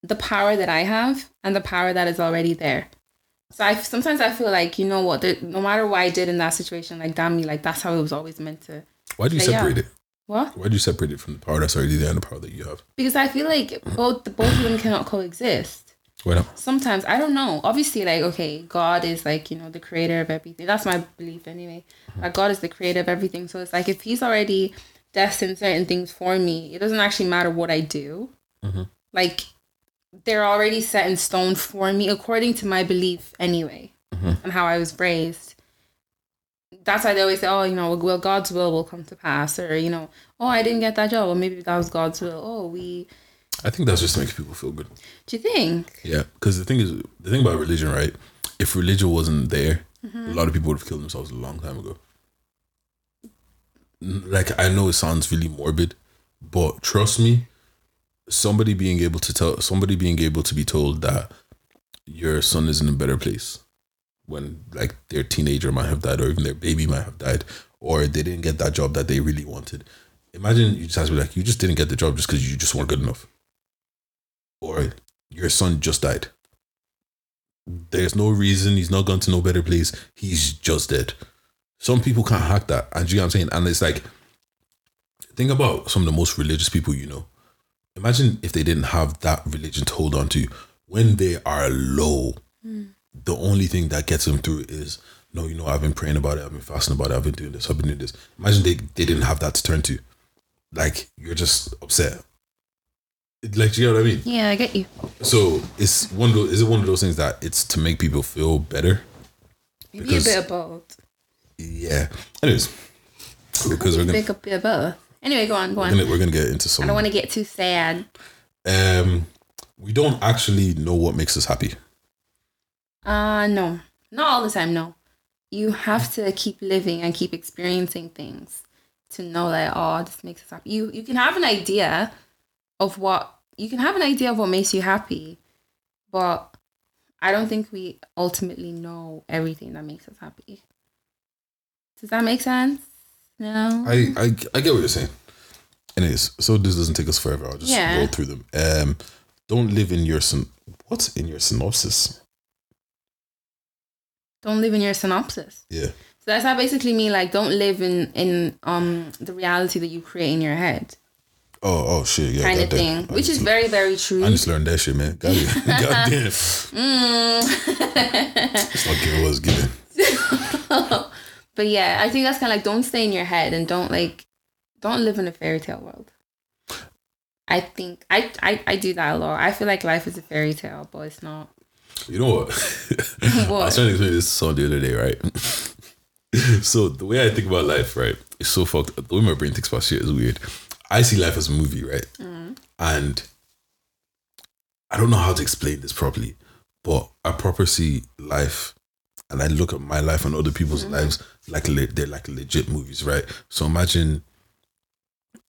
the power that I have and the power that is already there. So I sometimes I feel like you know what, no matter what I did in that situation, like damn me, like that's how it was always meant to. Why do you separate yeah. it? What? Why do you separate it from the power that's already there and the power that you have? Because I feel like both both of them cannot coexist. Why not? Sometimes I don't know. Obviously, like okay, God is like you know the creator of everything. That's my belief anyway. Mm-hmm. That God is the creator of everything. So it's like if He's already destined certain things for me. It doesn't actually matter what I do. Mm-hmm. Like they're already set in stone for me according to my belief anyway mm-hmm. and how I was raised. That's why they always say, "Oh, you know, well, God's will will come to pass," or you know, "Oh, I didn't get that job. Well, maybe that was God's will." Oh, we. I think that's just makes people feel good. Do you think? Yeah, because the thing is, the thing about religion, right? If religion wasn't there, mm-hmm. a lot of people would have killed themselves a long time ago like I know it sounds really morbid, but trust me, somebody being able to tell somebody being able to be told that your son is in a better place when like their teenager might have died or even their baby might have died or they didn't get that job that they really wanted. Imagine you just have to be like, you just didn't get the job just because you just weren't good enough. Or your son just died. There's no reason he's not gone to no better place. He's just dead. Some people can't hack that. And you know what I'm saying? And it's like, think about some of the most religious people you know. Imagine if they didn't have that religion to hold on to. When they are low, the only thing that gets them through is, no, you know, I've been praying about it, I've been fasting about it, I've been doing this, I've been doing this. Imagine they, they didn't have that to turn to. Like, you're just upset. Like, you know what I mean? Yeah, I get you. So it's one of those, is it one of those things that it's to make people feel better? Maybe Because- a bit of both. Yeah. Anyways, because we're gonna, Pick bit both. Anyway, go on, go we're on. gonna we're gonna get into some. I don't want to get too sad. um, we don't actually know what makes us happy. Uh no. Not all the time, no. You have to keep living and keep experiencing things to know that oh this makes us happy. You you can have an idea of what you can have an idea of what makes you happy, but I don't think we ultimately know everything that makes us happy. Does that make sense? No. I, I I get what you're saying. Anyways, so this doesn't take us forever. I'll just Yeah. roll through them. Um, don't live in your syn- what's in your synopsis? don't live in your synopsis. Yeah. So that's that basically mean like don't live in in um the reality that you create in your head. Oh oh shit yeah. kind of thing, which is very, very true. I just learned that shit, man. Got God, goddamn. Mm. It's not giving what's given. but yeah, I think that's kind of like don't stay in your head and don't like don't live in a fairy tale world. I think I, I I do that a lot. I feel like life is a fairy tale, but it's not. You know what? I What? was trying to explain this to someone the other day, right? so the way I think about life, right, is so fucked. The way my brain thinks about shit is weird. I see life as a movie, right? Mm-hmm. And I don't know how to explain this properly, but I proper see life and I look at my life and other people's mm-hmm. lives like le- they're like legit movies, right? So imagine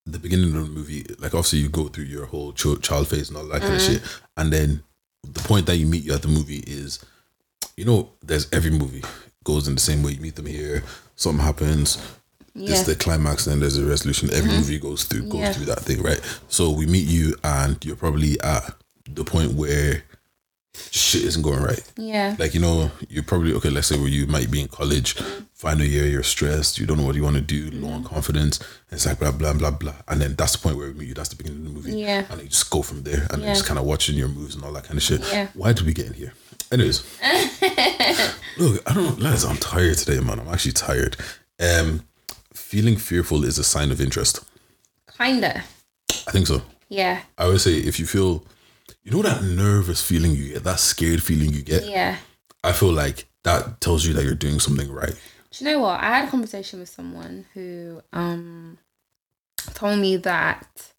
the beginning of the movie, like obviously you go through your whole ch- child phase and all that kind of mm-hmm. shit, and then the point that you meet you at the movie is, you know, there's every movie goes in the same way. You meet them here, something happens, Yeah. it's the climax, then there's a resolution. Every mm-hmm. movie goes through goes Yeah. through that thing, right? So we meet you, and you're probably at the point where shit isn't going right. yeah. Like you know, you're probably okay. Let's say where you might be in college, final year, you're stressed, you don't know what you want to do, low on confidence. It's like blah blah blah blah, and then that's the point where we meet you. That's the beginning of the movie. Yeah. and you just go from there, and Yeah. just kind of watching your moves and all that kind of shit. Yeah. Why did we get in here? Anyways, look, I don't, lads. I'm tired today, man. I'm actually tired. Um, feeling fearful is a sign of interest. Kinda. I think so. Yeah. I would say if you feel, you know, that nervous feeling you get, that scared feeling you get. Yeah. I feel like that tells you that you're doing something right. Do you know what? I had a conversation with someone who um told me that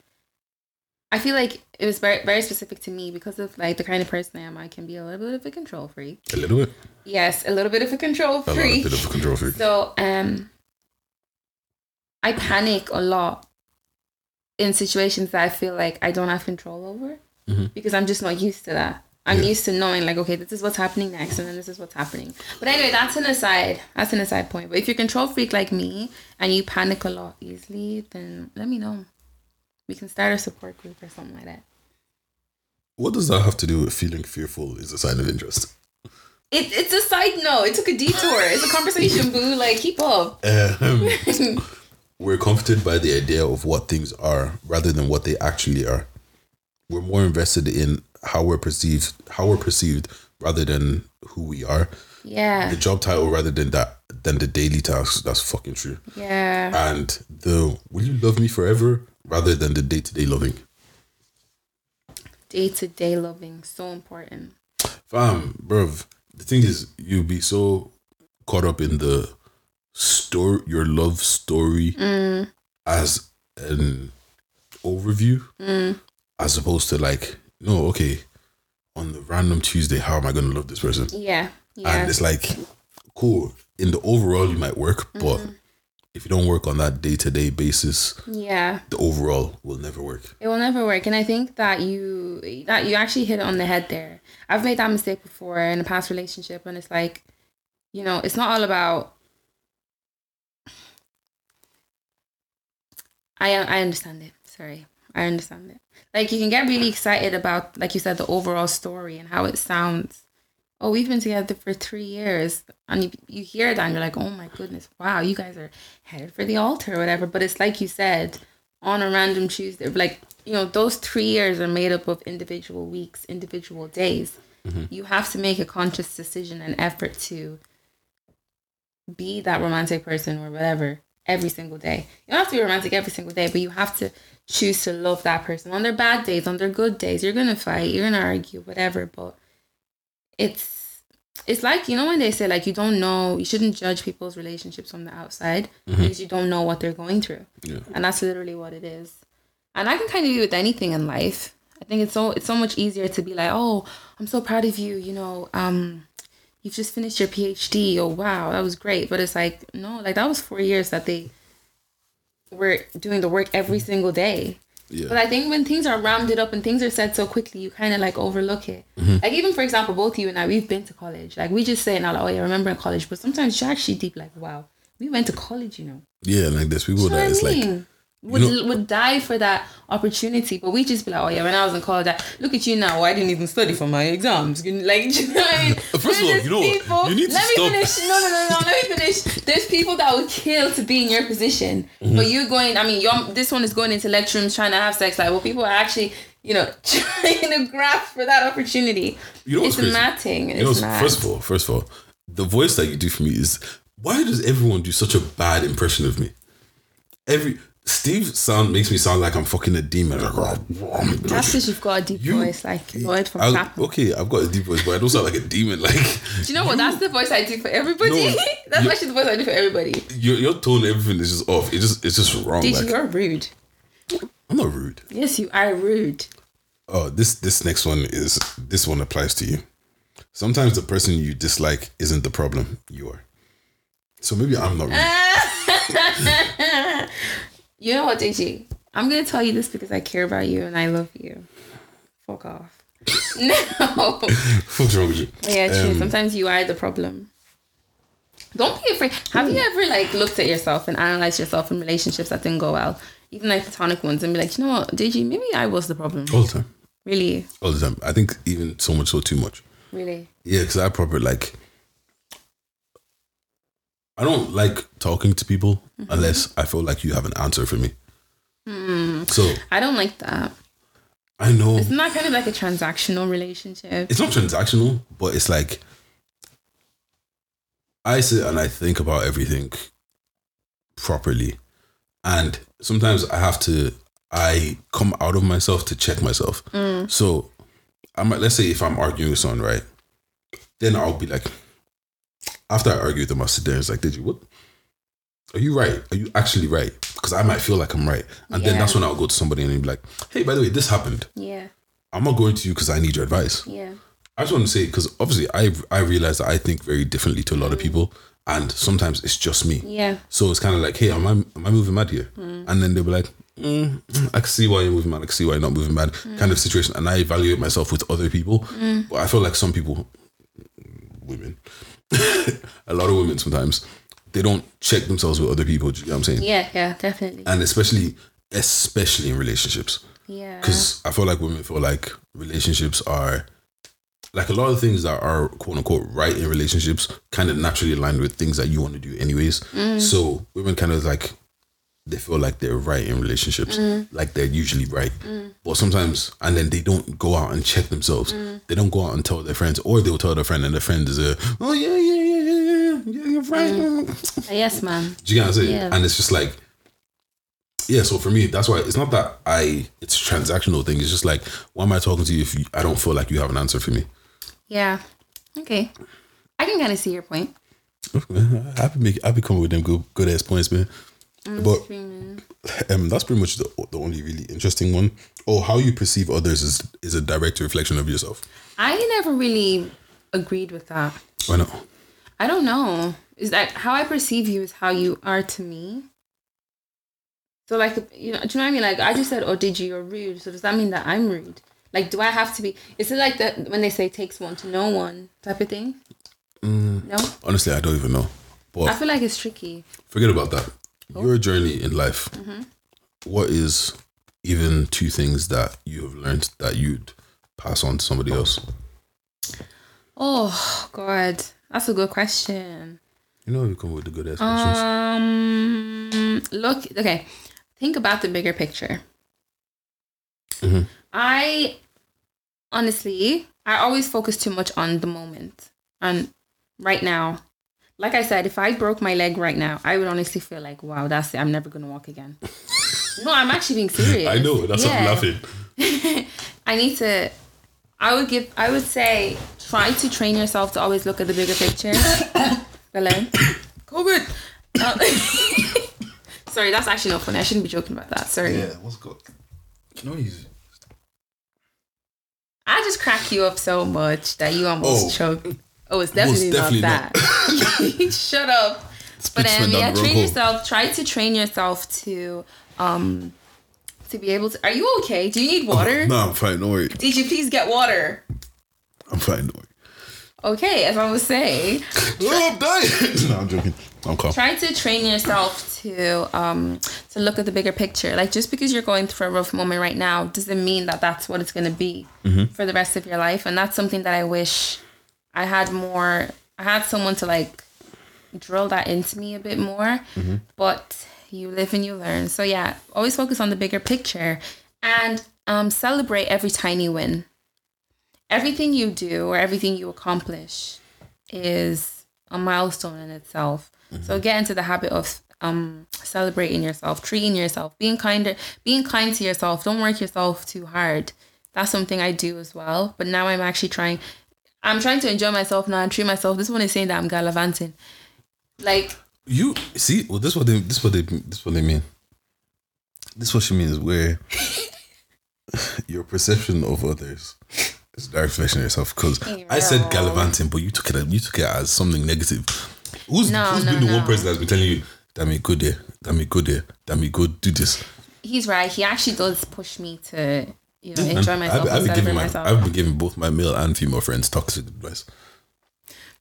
I feel like it was very very specific to me because of like the kind of person I am. I can be a little bit of a control freak. A little bit. Yes, a little bit of a control lot, a freak. bit of a control freak. So um I panic a lot in situations that I feel like I don't have control over Mhm. because I'm just not used to that. I'm Yeah. used to knowing like okay, this is what's happening next and then this is what's happening. But anyway, that's an aside. That's an aside point. But if you're a control freak like me and you panic a lot easily, then let me know. We can start a support group or something like that. What does that have to do with feeling fearful is a sign of interest? It, it's a side note. It took a detour. It's a conversation, boo. Like, keep up. Um, we're comforted by the idea of what things are rather than what they actually are. We're more invested in how we're perceived, how we're perceived rather than who we are. Yeah. The job title rather than that than the daily tasks. That's fucking true. Yeah. And the will you love me forever rather than the day to day loving. Day to day loving. So important. Fam, bruv. The thing is, you'll be so caught up in the story, your love story, Mm. as an overview, Mm. As opposed to like, no, okay, on the random Tuesday, how am I going to love this person? Yeah. Yeah. And it's like, cool. In the overall, you might work, but Mm-hmm. if you don't work on that day to day basis, Yeah. the overall will never work. It will never work. And I think that you that you actually hit it on the head there. I've made that mistake before in a past relationship and it's like, you know, it's not all about I I understand it. Sorry, I understand it. Like you can get really excited about, like you said, the overall story and how it sounds. Oh, we've been together for three years, and you, you hear that, and you're like, oh my goodness, wow, you guys are headed for the altar or whatever. But it's like you said, on a random Tuesday, like you know, those three years are made up of individual weeks, individual days. Mm-hmm. You have to make a conscious decision and effort to be that romantic person or whatever every single day. You don't have to be romantic every single day, but you have to choose to love that person on their bad days, on their good days. You're gonna fight, you're gonna argue, whatever, but it's it's like you know when they say like you don't know you shouldn't judge people's relationships from the outside because you don't know what they're going through Yeah. and that's literally what it is and i can kind of do with anything in life i think it's so it's so much easier to be like oh i'm so proud of you you know um you've just finished your phd oh wow that was great but it's like no like that was four years that they were doing the work every single day Yeah. but I think when things are rounded up and things are said so quickly, you kind of like overlook it. Like even for example, both you and I, we've been to college. Like we just say now, like, oh yeah, I remember in college. But sometimes you're actually deep, like, wow, we went to college, you know. yeah, like there's people You know that what is I like would know- would die for that opportunity, but we just be like, oh yeah, when I was in college, I, look at you now. I didn't even study for my exams. Like, you know I mean? First of all, you know what? You need to let stop. me finish. No, no, no, no. Let me finish. There's people that would kill to be in your position, Mm-hmm. but you're going. I mean, you're, this one is going into lecture rooms trying to have sex. Like, well, people are actually, you know, trying to grasp for that opportunity. You know it's crazy? mad thing. It's You know, mad. first of all, first of all, the voice that you do for me is why does everyone do such a bad impression of me? Every Steve sound makes me sound like I'm fucking a demon. Oh. That's because you've got a deep You- voice, like Lloyd from I- okay, I've got a deep voice, but I don't sound like a demon. Like Do you know what? That's the voice I do for everybody. No, That's you- actually the voice I do for everybody. your your tone, everything is just off. It just it's just wrong. Did like you're rude. I'm not rude. Yes, you are rude. Oh, this this next one is this one applies to you. Sometimes the person you dislike isn't the problem. You are. So maybe I'm not rude. You know what, DG? I'm gonna tell you this because I care about you and I love you. Fuck off. no. What's wrong with you? Yeah, true. Um, Sometimes you are the problem. Don't be afraid. Have you ever like looked at yourself and analyzed yourself in relationships that didn't go well, even like platonic ones, and be like, you know what, DG, maybe I was the problem. All the time. Really, All the time. I think even so much so too much. really. Yeah, because I probably like. I don't like talking to people Mm-hmm. unless I feel like you have an answer for me. So I don't like that. I know It's not kind of like a transactional relationship? it's not transactional, but it's like I sit and I think about everything properly, and sometimes I have to I come out of myself to check myself. So I might let's say if I'm arguing with someone, right? Then I'll be like, after I argue with them, I'll sit there and it's like, did you what? Are you right? Are you actually right? Because I might feel like I'm right, and then that's when I'll go to somebody and be like, hey, by the way, this happened. Yeah, I'm not going to you because I need your advice. yeah, I just want to say because obviously I I realize that I think very differently to a lot of mm. people, and sometimes it's just me. yeah. So it's kind of like, hey, am I am I moving mad here? Mm. And then they'll be like, mm, I can see why you're moving mad. I can see why you're not moving mad. Mm. Kind of situation. And I evaluate myself with other people, but I feel like some people, women, a lot of women sometimes they don't check themselves with other people. Do you know what I'm saying? Yeah, yeah, definitely. And especially especially in relationships Yeah. because I feel like women feel like relationships are like a lot of things that are quote unquote right in relationships kind of naturally align with things that you want to do anyways. Mm. So women kind of like they feel like they're right in relationships, mm. like they're usually right. Mm. But sometimes, and then they don't go out and check themselves. Mm. They don't go out and tell their friends, or they'll tell their friend, and their friend is a, oh yeah, yeah, yeah, yeah, yeah, yeah, you're right. Uh, yes, man. Do you get what I'm saying? Yeah. And it's just like, yeah. So for me, that's why it's not that I it's a transactional thing. It's just like, why am I talking to you if you, I don't feel like you have an answer for me? Yeah. Okay. I can kind of see your point. I be make I be coming with them good good ass points, man. But Screaming. um, that's pretty much the the only really interesting one. Oh, how you perceive others is is a direct reflection of yourself. I never really agreed with that. Why not? I don't know. Is that how I perceive you is how you are to me? So like you know, do you know what I mean? Like I just said, "Oh, did you? You're rude." So does that mean that I'm rude? Like, do I have to be? Is it like that when they say "takes one to know one" type of thing? No, Honestly, I don't even know. But I feel like it's tricky. forget about that. Your journey in life. what is even two things that you have learned that you'd pass on to somebody else? Oh God, that's a good question. You know, you come with the good questions. Um, look, okay. Think about the bigger picture. Mhm. I honestly, I always focus too much on the moment and right now. Like I said, if I broke my leg right now, I would honestly feel like, wow, that's it. I'm never gonna walk again. no, I'm actually being serious. I know, that's why I'm laughing. I need to. I would give. I would say try to train yourself to always look at the bigger picture. Hello. COVID. Uh, sorry, that's actually not funny. I shouldn't be joking about that. Sorry. Yeah, what's good? Can I use I just crack you up so much that you almost Oh. choke. Oh, it's definitely, definitely not that. Shut up. But Speaks um, from yeah, train hole. yourself. Try to train yourself to um to be able to. Are you okay? Do you need water? No, I'm fine. Don't worry. Did you please get water? I'm fine. Worry. Okay, as I was saying, Oh, I'm dying. no, I'm joking. I'm calm. try to train yourself to um to look at the bigger picture like just because you're going through a rough moment right now doesn't mean that that's what it's going to be for the rest of your life and that's something that i wish i had more i had someone to like drill that into me a bit more but you live and you learn so yeah always focus on the bigger picture and um celebrate every tiny win everything you do or everything you accomplish is a milestone in itself. So get into the habit of um celebrating yourself, treating yourself, being kinder, being kind to yourself. Don't work yourself too hard. That's something I do as well. But now I'm actually trying I'm trying to enjoy myself now and treat myself. This one is saying that I'm gallivanting. Like You see, well, this what they, this what they, this what they mean. This what she means. Where your perception of others is a reflection of yourself. Because I said gallivanting, but you took it, you took it as something negative. Who's No, who's no, been the one person that's been telling you, "Damn it, good there, damn it, good there, damn it, good, do this." he's right. He actually does push me to, you know, enjoy And myself I've, I've been giving my, myself. I've been giving both my male and female friends toxic advice.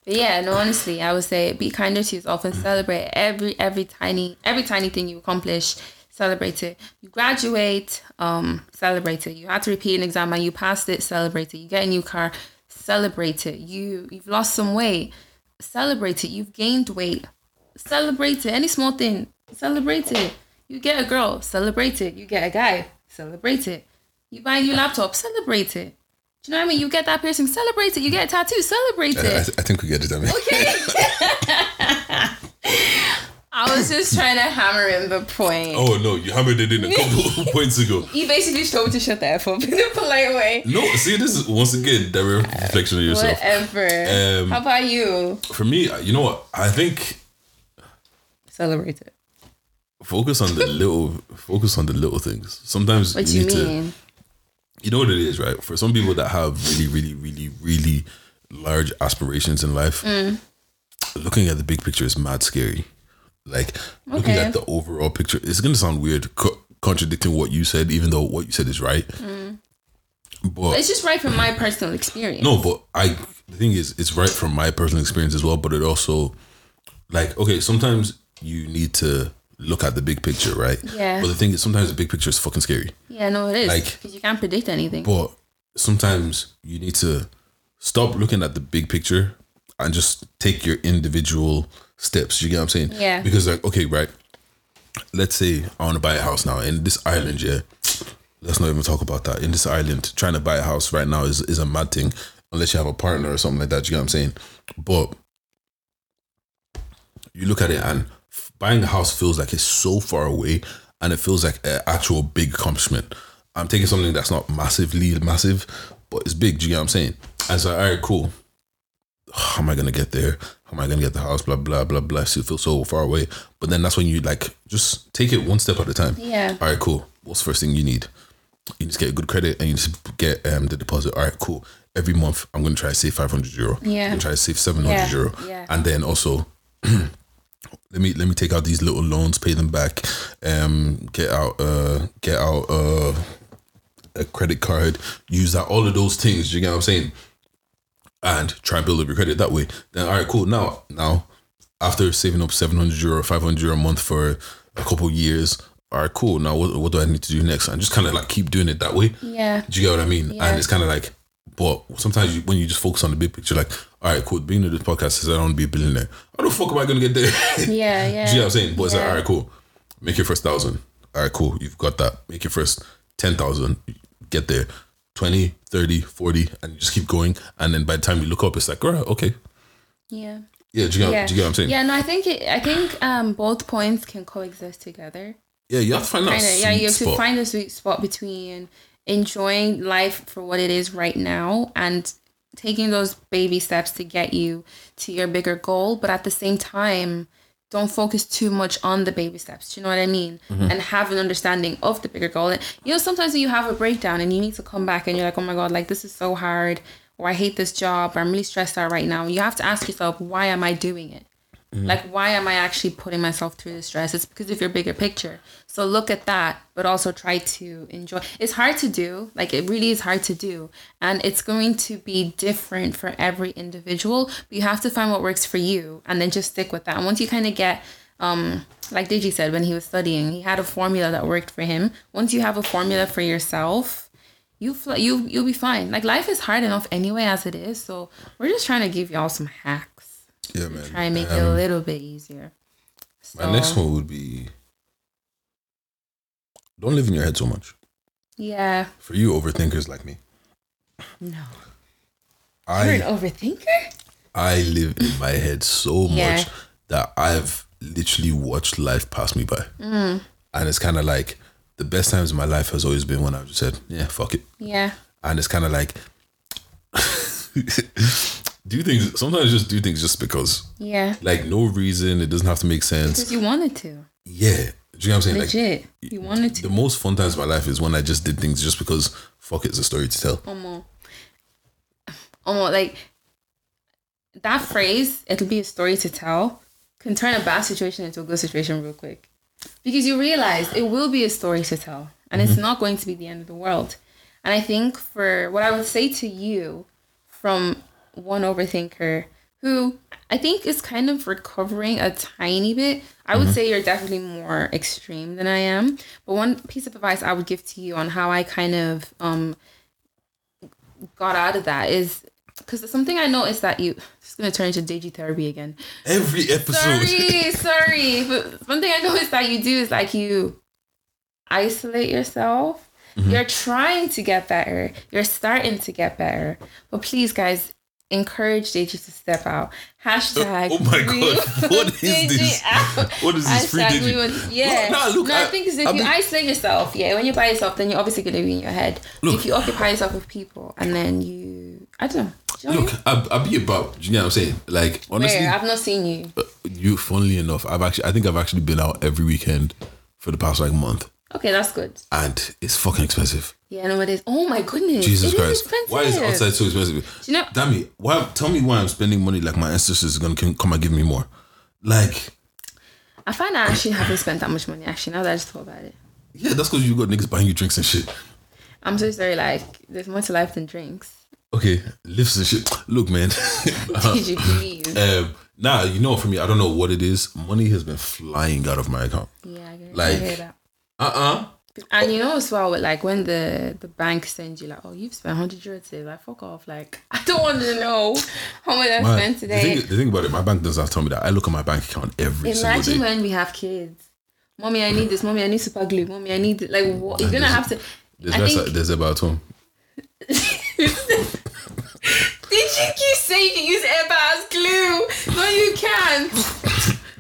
But yeah, no, honestly, I would say be kinder to yourself and celebrate every every tiny every tiny thing you accomplish. Celebrate it. You graduate, um, celebrate it. You had to repeat an exam and you passed it. Celebrate it. You get a new car, celebrate it. You you've lost some weight, celebrate it. You've gained weight, celebrate it. Any small thing, celebrate it. You get a girl, celebrate it. You get a guy, celebrate it. You buy a new laptop, celebrate it. Do you know what I mean? You get that piercing, celebrate it. You get a tattoo, celebrate it. I, I think we get it. I mean, Okay. I was just trying to hammer in the point. oh no, you hammered it in a couple of points ago. You basically just told me to shut the F up in a polite way. No, see, this is once again direct reflection of yourself. Whatever. Um, How about you? For me, you know what? I think Celebrate it. focus on the little focus on the little things. Sometimes What you you need to mean? You know what it is, right? For some people that have really, really, really, really large aspirations in life, Mm. looking at the big picture is mad scary. Like looking at the overall picture, it's gonna sound weird, co- contradicting what you said, even though what you said is right. But It's just right from my personal experience. no, but I the thing is, it's right from my personal experience as well. But it also, like, okay, sometimes you need to look at the big picture, right? Yeah. But the thing is, sometimes the big picture is fucking scary. Yeah, no, it is. Like- Because you can't predict anything. But sometimes you need to stop looking at the big picture and just take your individual steps. You get what I'm saying? Yeah. Because like, okay, right. Let's say I want to buy a house now in this island, yeah. Let's not even talk about that. In this island, trying to buy a house right now is, is a mad thing unless you have a partner or something like that. You get what I'm saying? But you look at it and buying a house feels like it's so far away and it feels like an actual big accomplishment. I'm taking something that's not massively massive, but it's big. Do you get what I'm saying? And so, all right, cool. How am I gonna get there? How am I gonna get the house? Blah blah blah blah. Still feel so far away. But then that's when you like just take it one step at a time. Yeah. All right, cool. What's the first thing you need? You need to get good credit and you just get um, the deposit. All right, cool. Every month I'm gonna try to save 500 euro. Yeah. I'm gonna try to save 700 Yeah, euro. yeah. And then also let me let me take out these little loans, pay them back, um, get out uh get out uh a credit card, use that all of those things, you get what I'm saying? And try and build up your credit that way. Then all right, cool. Now now after saving up 700 euro, 500 euro a month for a couple years, all right, cool. Now what, what do I need to do next? And just kind of like keep doing it that way. Yeah. Do you get what I mean? Yeah. And it's kind of like, but sometimes you, when you just focus on the big picture, like, all right, cool. The beginning of this podcast is I don't want to be a billionaire. How the fuck am I going to get there? Yeah, yeah. Do you know what I'm saying? But it's like, all right, cool. Make your first thousand. All right, cool. You've got that. Make your first 10,000. Get there. 20, 30, 40, and you just keep going. And then by the time you look up, it's like, all right, okay. Yeah. Yeah, do you, get, Yeah. do you get what I'm saying? Yeah, no, I think it, I think um both points can coexist together. Yeah, you have to find that Kind of, sweet yeah, you have spot. to find a sweet spot between enjoying life for what it is right now and taking those baby steps to get you to your bigger goal, but at the same time, don't focus too much on the baby steps. Do you know what I mean? Mm-hmm. And have an understanding of the bigger goal. And you know, sometimes you have a breakdown and you need to come back and you're like, oh my God, like this is so hard, or I hate this job, or I'm really stressed out right now. You have to ask yourself, why am I doing it? Like, why am I actually putting myself through the stress? It's because of your bigger picture. So look at that, but also try to enjoy. It's hard to do. Like, it really is hard to do. And it's going to be different for every individual. But you have to find what works for you and then just stick with that. And once you kind of get, um, like Digi said when he was studying, he had a formula that worked for him. Once you have a formula for yourself, you fl- you you'll be fine. Like life is hard enough anyway as it is. So we're just trying to give y'all some hacks yeah, man. try and make it a little bit easier. So, My next one would be don't live in your head so much. Yeah. For you overthinkers like me, No. You're I an overthinker? I live in my head so Yeah. much that I've literally watched life pass me by. Mm. And it's kind of like the best times in my life has always been when I've just said, yeah, fuck it. Yeah. And it's kind of like, do things, sometimes just do things just because. Yeah. Like, no reason, it doesn't have to make sense. Because you wanted to. Yeah. Do you know what I'm saying? Like, Legit. you wanted to. the most fun times of my life is when I just did things just because fuck it's a story to tell. Almost. Almost like that phrase, it'll be a story to tell, can turn a bad situation into a good situation real quick. Because you realize it will be a story to tell and it's mm-hmm. not going to be the end of the world. And I think for what I would say to you from one overthinker who I think it's kind of recovering a tiny bit, I would say you're definitely more extreme than I am. But one piece of advice I would give to you on how I kind of um got out of that is because something I noticed that you this is gonna turn into digi therapy again. Every episode. Sorry, sorry. But one thing I noticed that you do is like you isolate yourself. Mm-hmm. You're trying to get better. You're starting to get better. But please, guys, encourage Deji to step out. Hashtag. Oh my God, what is this? out. What is this free Deji? we would- yeah. Look, nah, look, no, I, I- think is if I you isolate yourself, yeah, when you're by yourself, then you're obviously going to be in your head. Look. if you occupy yourself with people and then you, I don't know. Do you know what Look, I, I be about, do you know what I'm saying? Like, honestly, Where? I've not seen you. uh, you, funnily enough, I've actually, I think I've actually been out every weekend for the past like month. Okay, that's good. And it's fucking expensive. Yeah, no, it is. Oh my goodness. Jesus It is Christ. expensive. Why is outside so expensive? Do you know- Damn it. Why, tell me why I'm spending money like my ancestors are going to come and give me more. Like, I find I actually haven't spent that much money, actually, now that I just thought about it. yeah, that's because you got niggas buying you drinks and shit. I'm so sorry, like, there's more to life than drinks. Okay, lifts and shit. Look, man. Did you please? um, nah, you know, for me, I don't know what it is. Money has been flying out of my account. Yeah, I, get, it. like- I hear that. Uh uh And you know as well, with like when the the bank sends you like, oh, you've spent hundred euros today, like fuck off, like I don't want to know how much I My- spent the, today. thing, the thing about it, my bank doesn't have to tell me that. I look at my bank account every Imagine when we have kids. Mommy, I need this. Mommy, I need super glue. Mommy, I need like what? You're gonna have to. There's, I think- there's about home. Did you keep saying you use Eba as glue? No, you can't.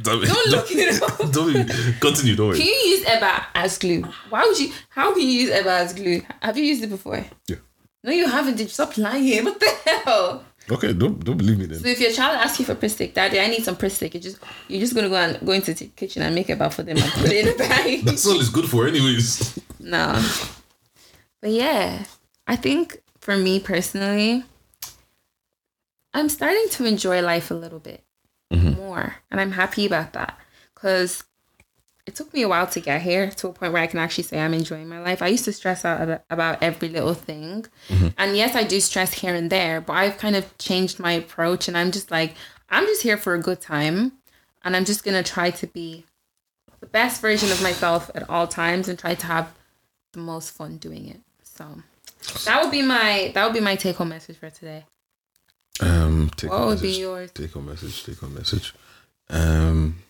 Don't, Don't look it up. Don't continue, don't Can you use Eba as glue? Why would you? How can you use Eba as glue? Have you used it before? Yeah. No, you haven't. Did you stop lying? What the hell? Okay, don't don't believe me then. So if your child asks you for Pritt stick, daddy, I need some Pritt stick. You just you're just gonna go and go into the kitchen and make Eba for them and put it in the bag. That's all it's good for, anyways. no. But yeah, I think for me personally, I'm starting to enjoy life a little bit Mm-hmm. more, and I'm happy about that because it took me a while to get here to a point where I can actually say I'm enjoying my life. I used to stress out about every little thing, mm-hmm. and yes, I do stress here and there, but I've kind of changed my approach, and I'm just like, I'm just here for a good time, and I'm just gonna try to be the best version of myself at all times and try to have the most fun doing it. So that would be my that would be my take home message for today. Um, take What home would be yours? Take home message. Take home message. Um,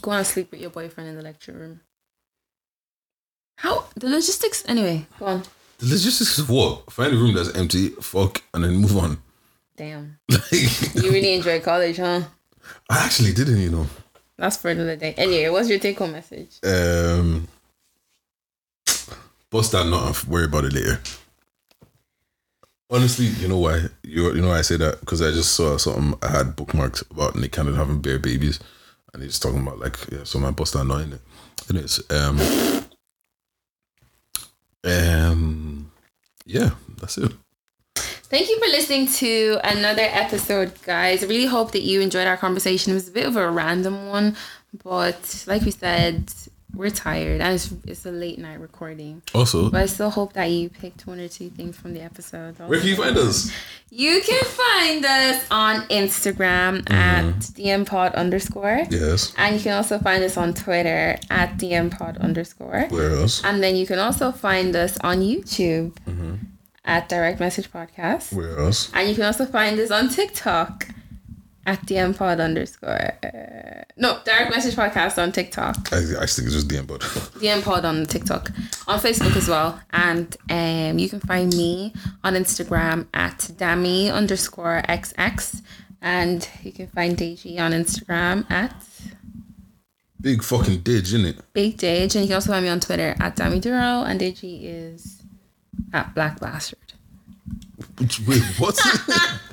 Go on sleep with your boyfriend in the lecture room. How the logistics anyway, go on. the logistics of what? Find a room that's empty. Fuck, and then move on. Damn. Like, You really enjoy college, huh? I actually didn't. You know. That's for another day. Anyway, what's your take home message? Um, bust that nut and worry about it later. Honestly, you know why? You you know why I say that because I just saw something I had bookmarked about Nick Cannon having bare babies, and he's talking about like yeah, so my nut in it. And it's um um yeah, that's it. Thank you for listening to another episode, guys. I really hope that you enjoyed our conversation. It was a bit of a random one, but like we said, we're tired and it's, it's a late night recording. Also, But I still hope that you picked one or two things from the episode. where can you find us? You can find us on Instagram mm-hmm. at dmpod underscore. Yes. And you can also find us on Twitter at dmpod underscore. Where else? And then you can also find us on YouTube mm-hmm. at Direct Message Podcast. Where else? And you can also find us on TikTok at dmpod underscore. Uh, no, Direct Message Podcast on TikTok. I, I think it's just DM, but DM Pod on TikTok, on Facebook as well, and um, you can find me on Instagram at Dami underscore XX, and you can find Deji on Instagram at big fucking ditch, innit? Big Dage, and you can also find me on Twitter at Dami Duro, and Deji is at Black Bastard. Wait, what?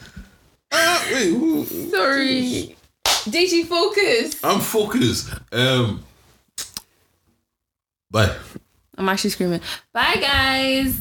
Ah, wait, who? Sorry, Deji, focus. I'm focused. Um, bye. I'm actually screaming. Bye, guys.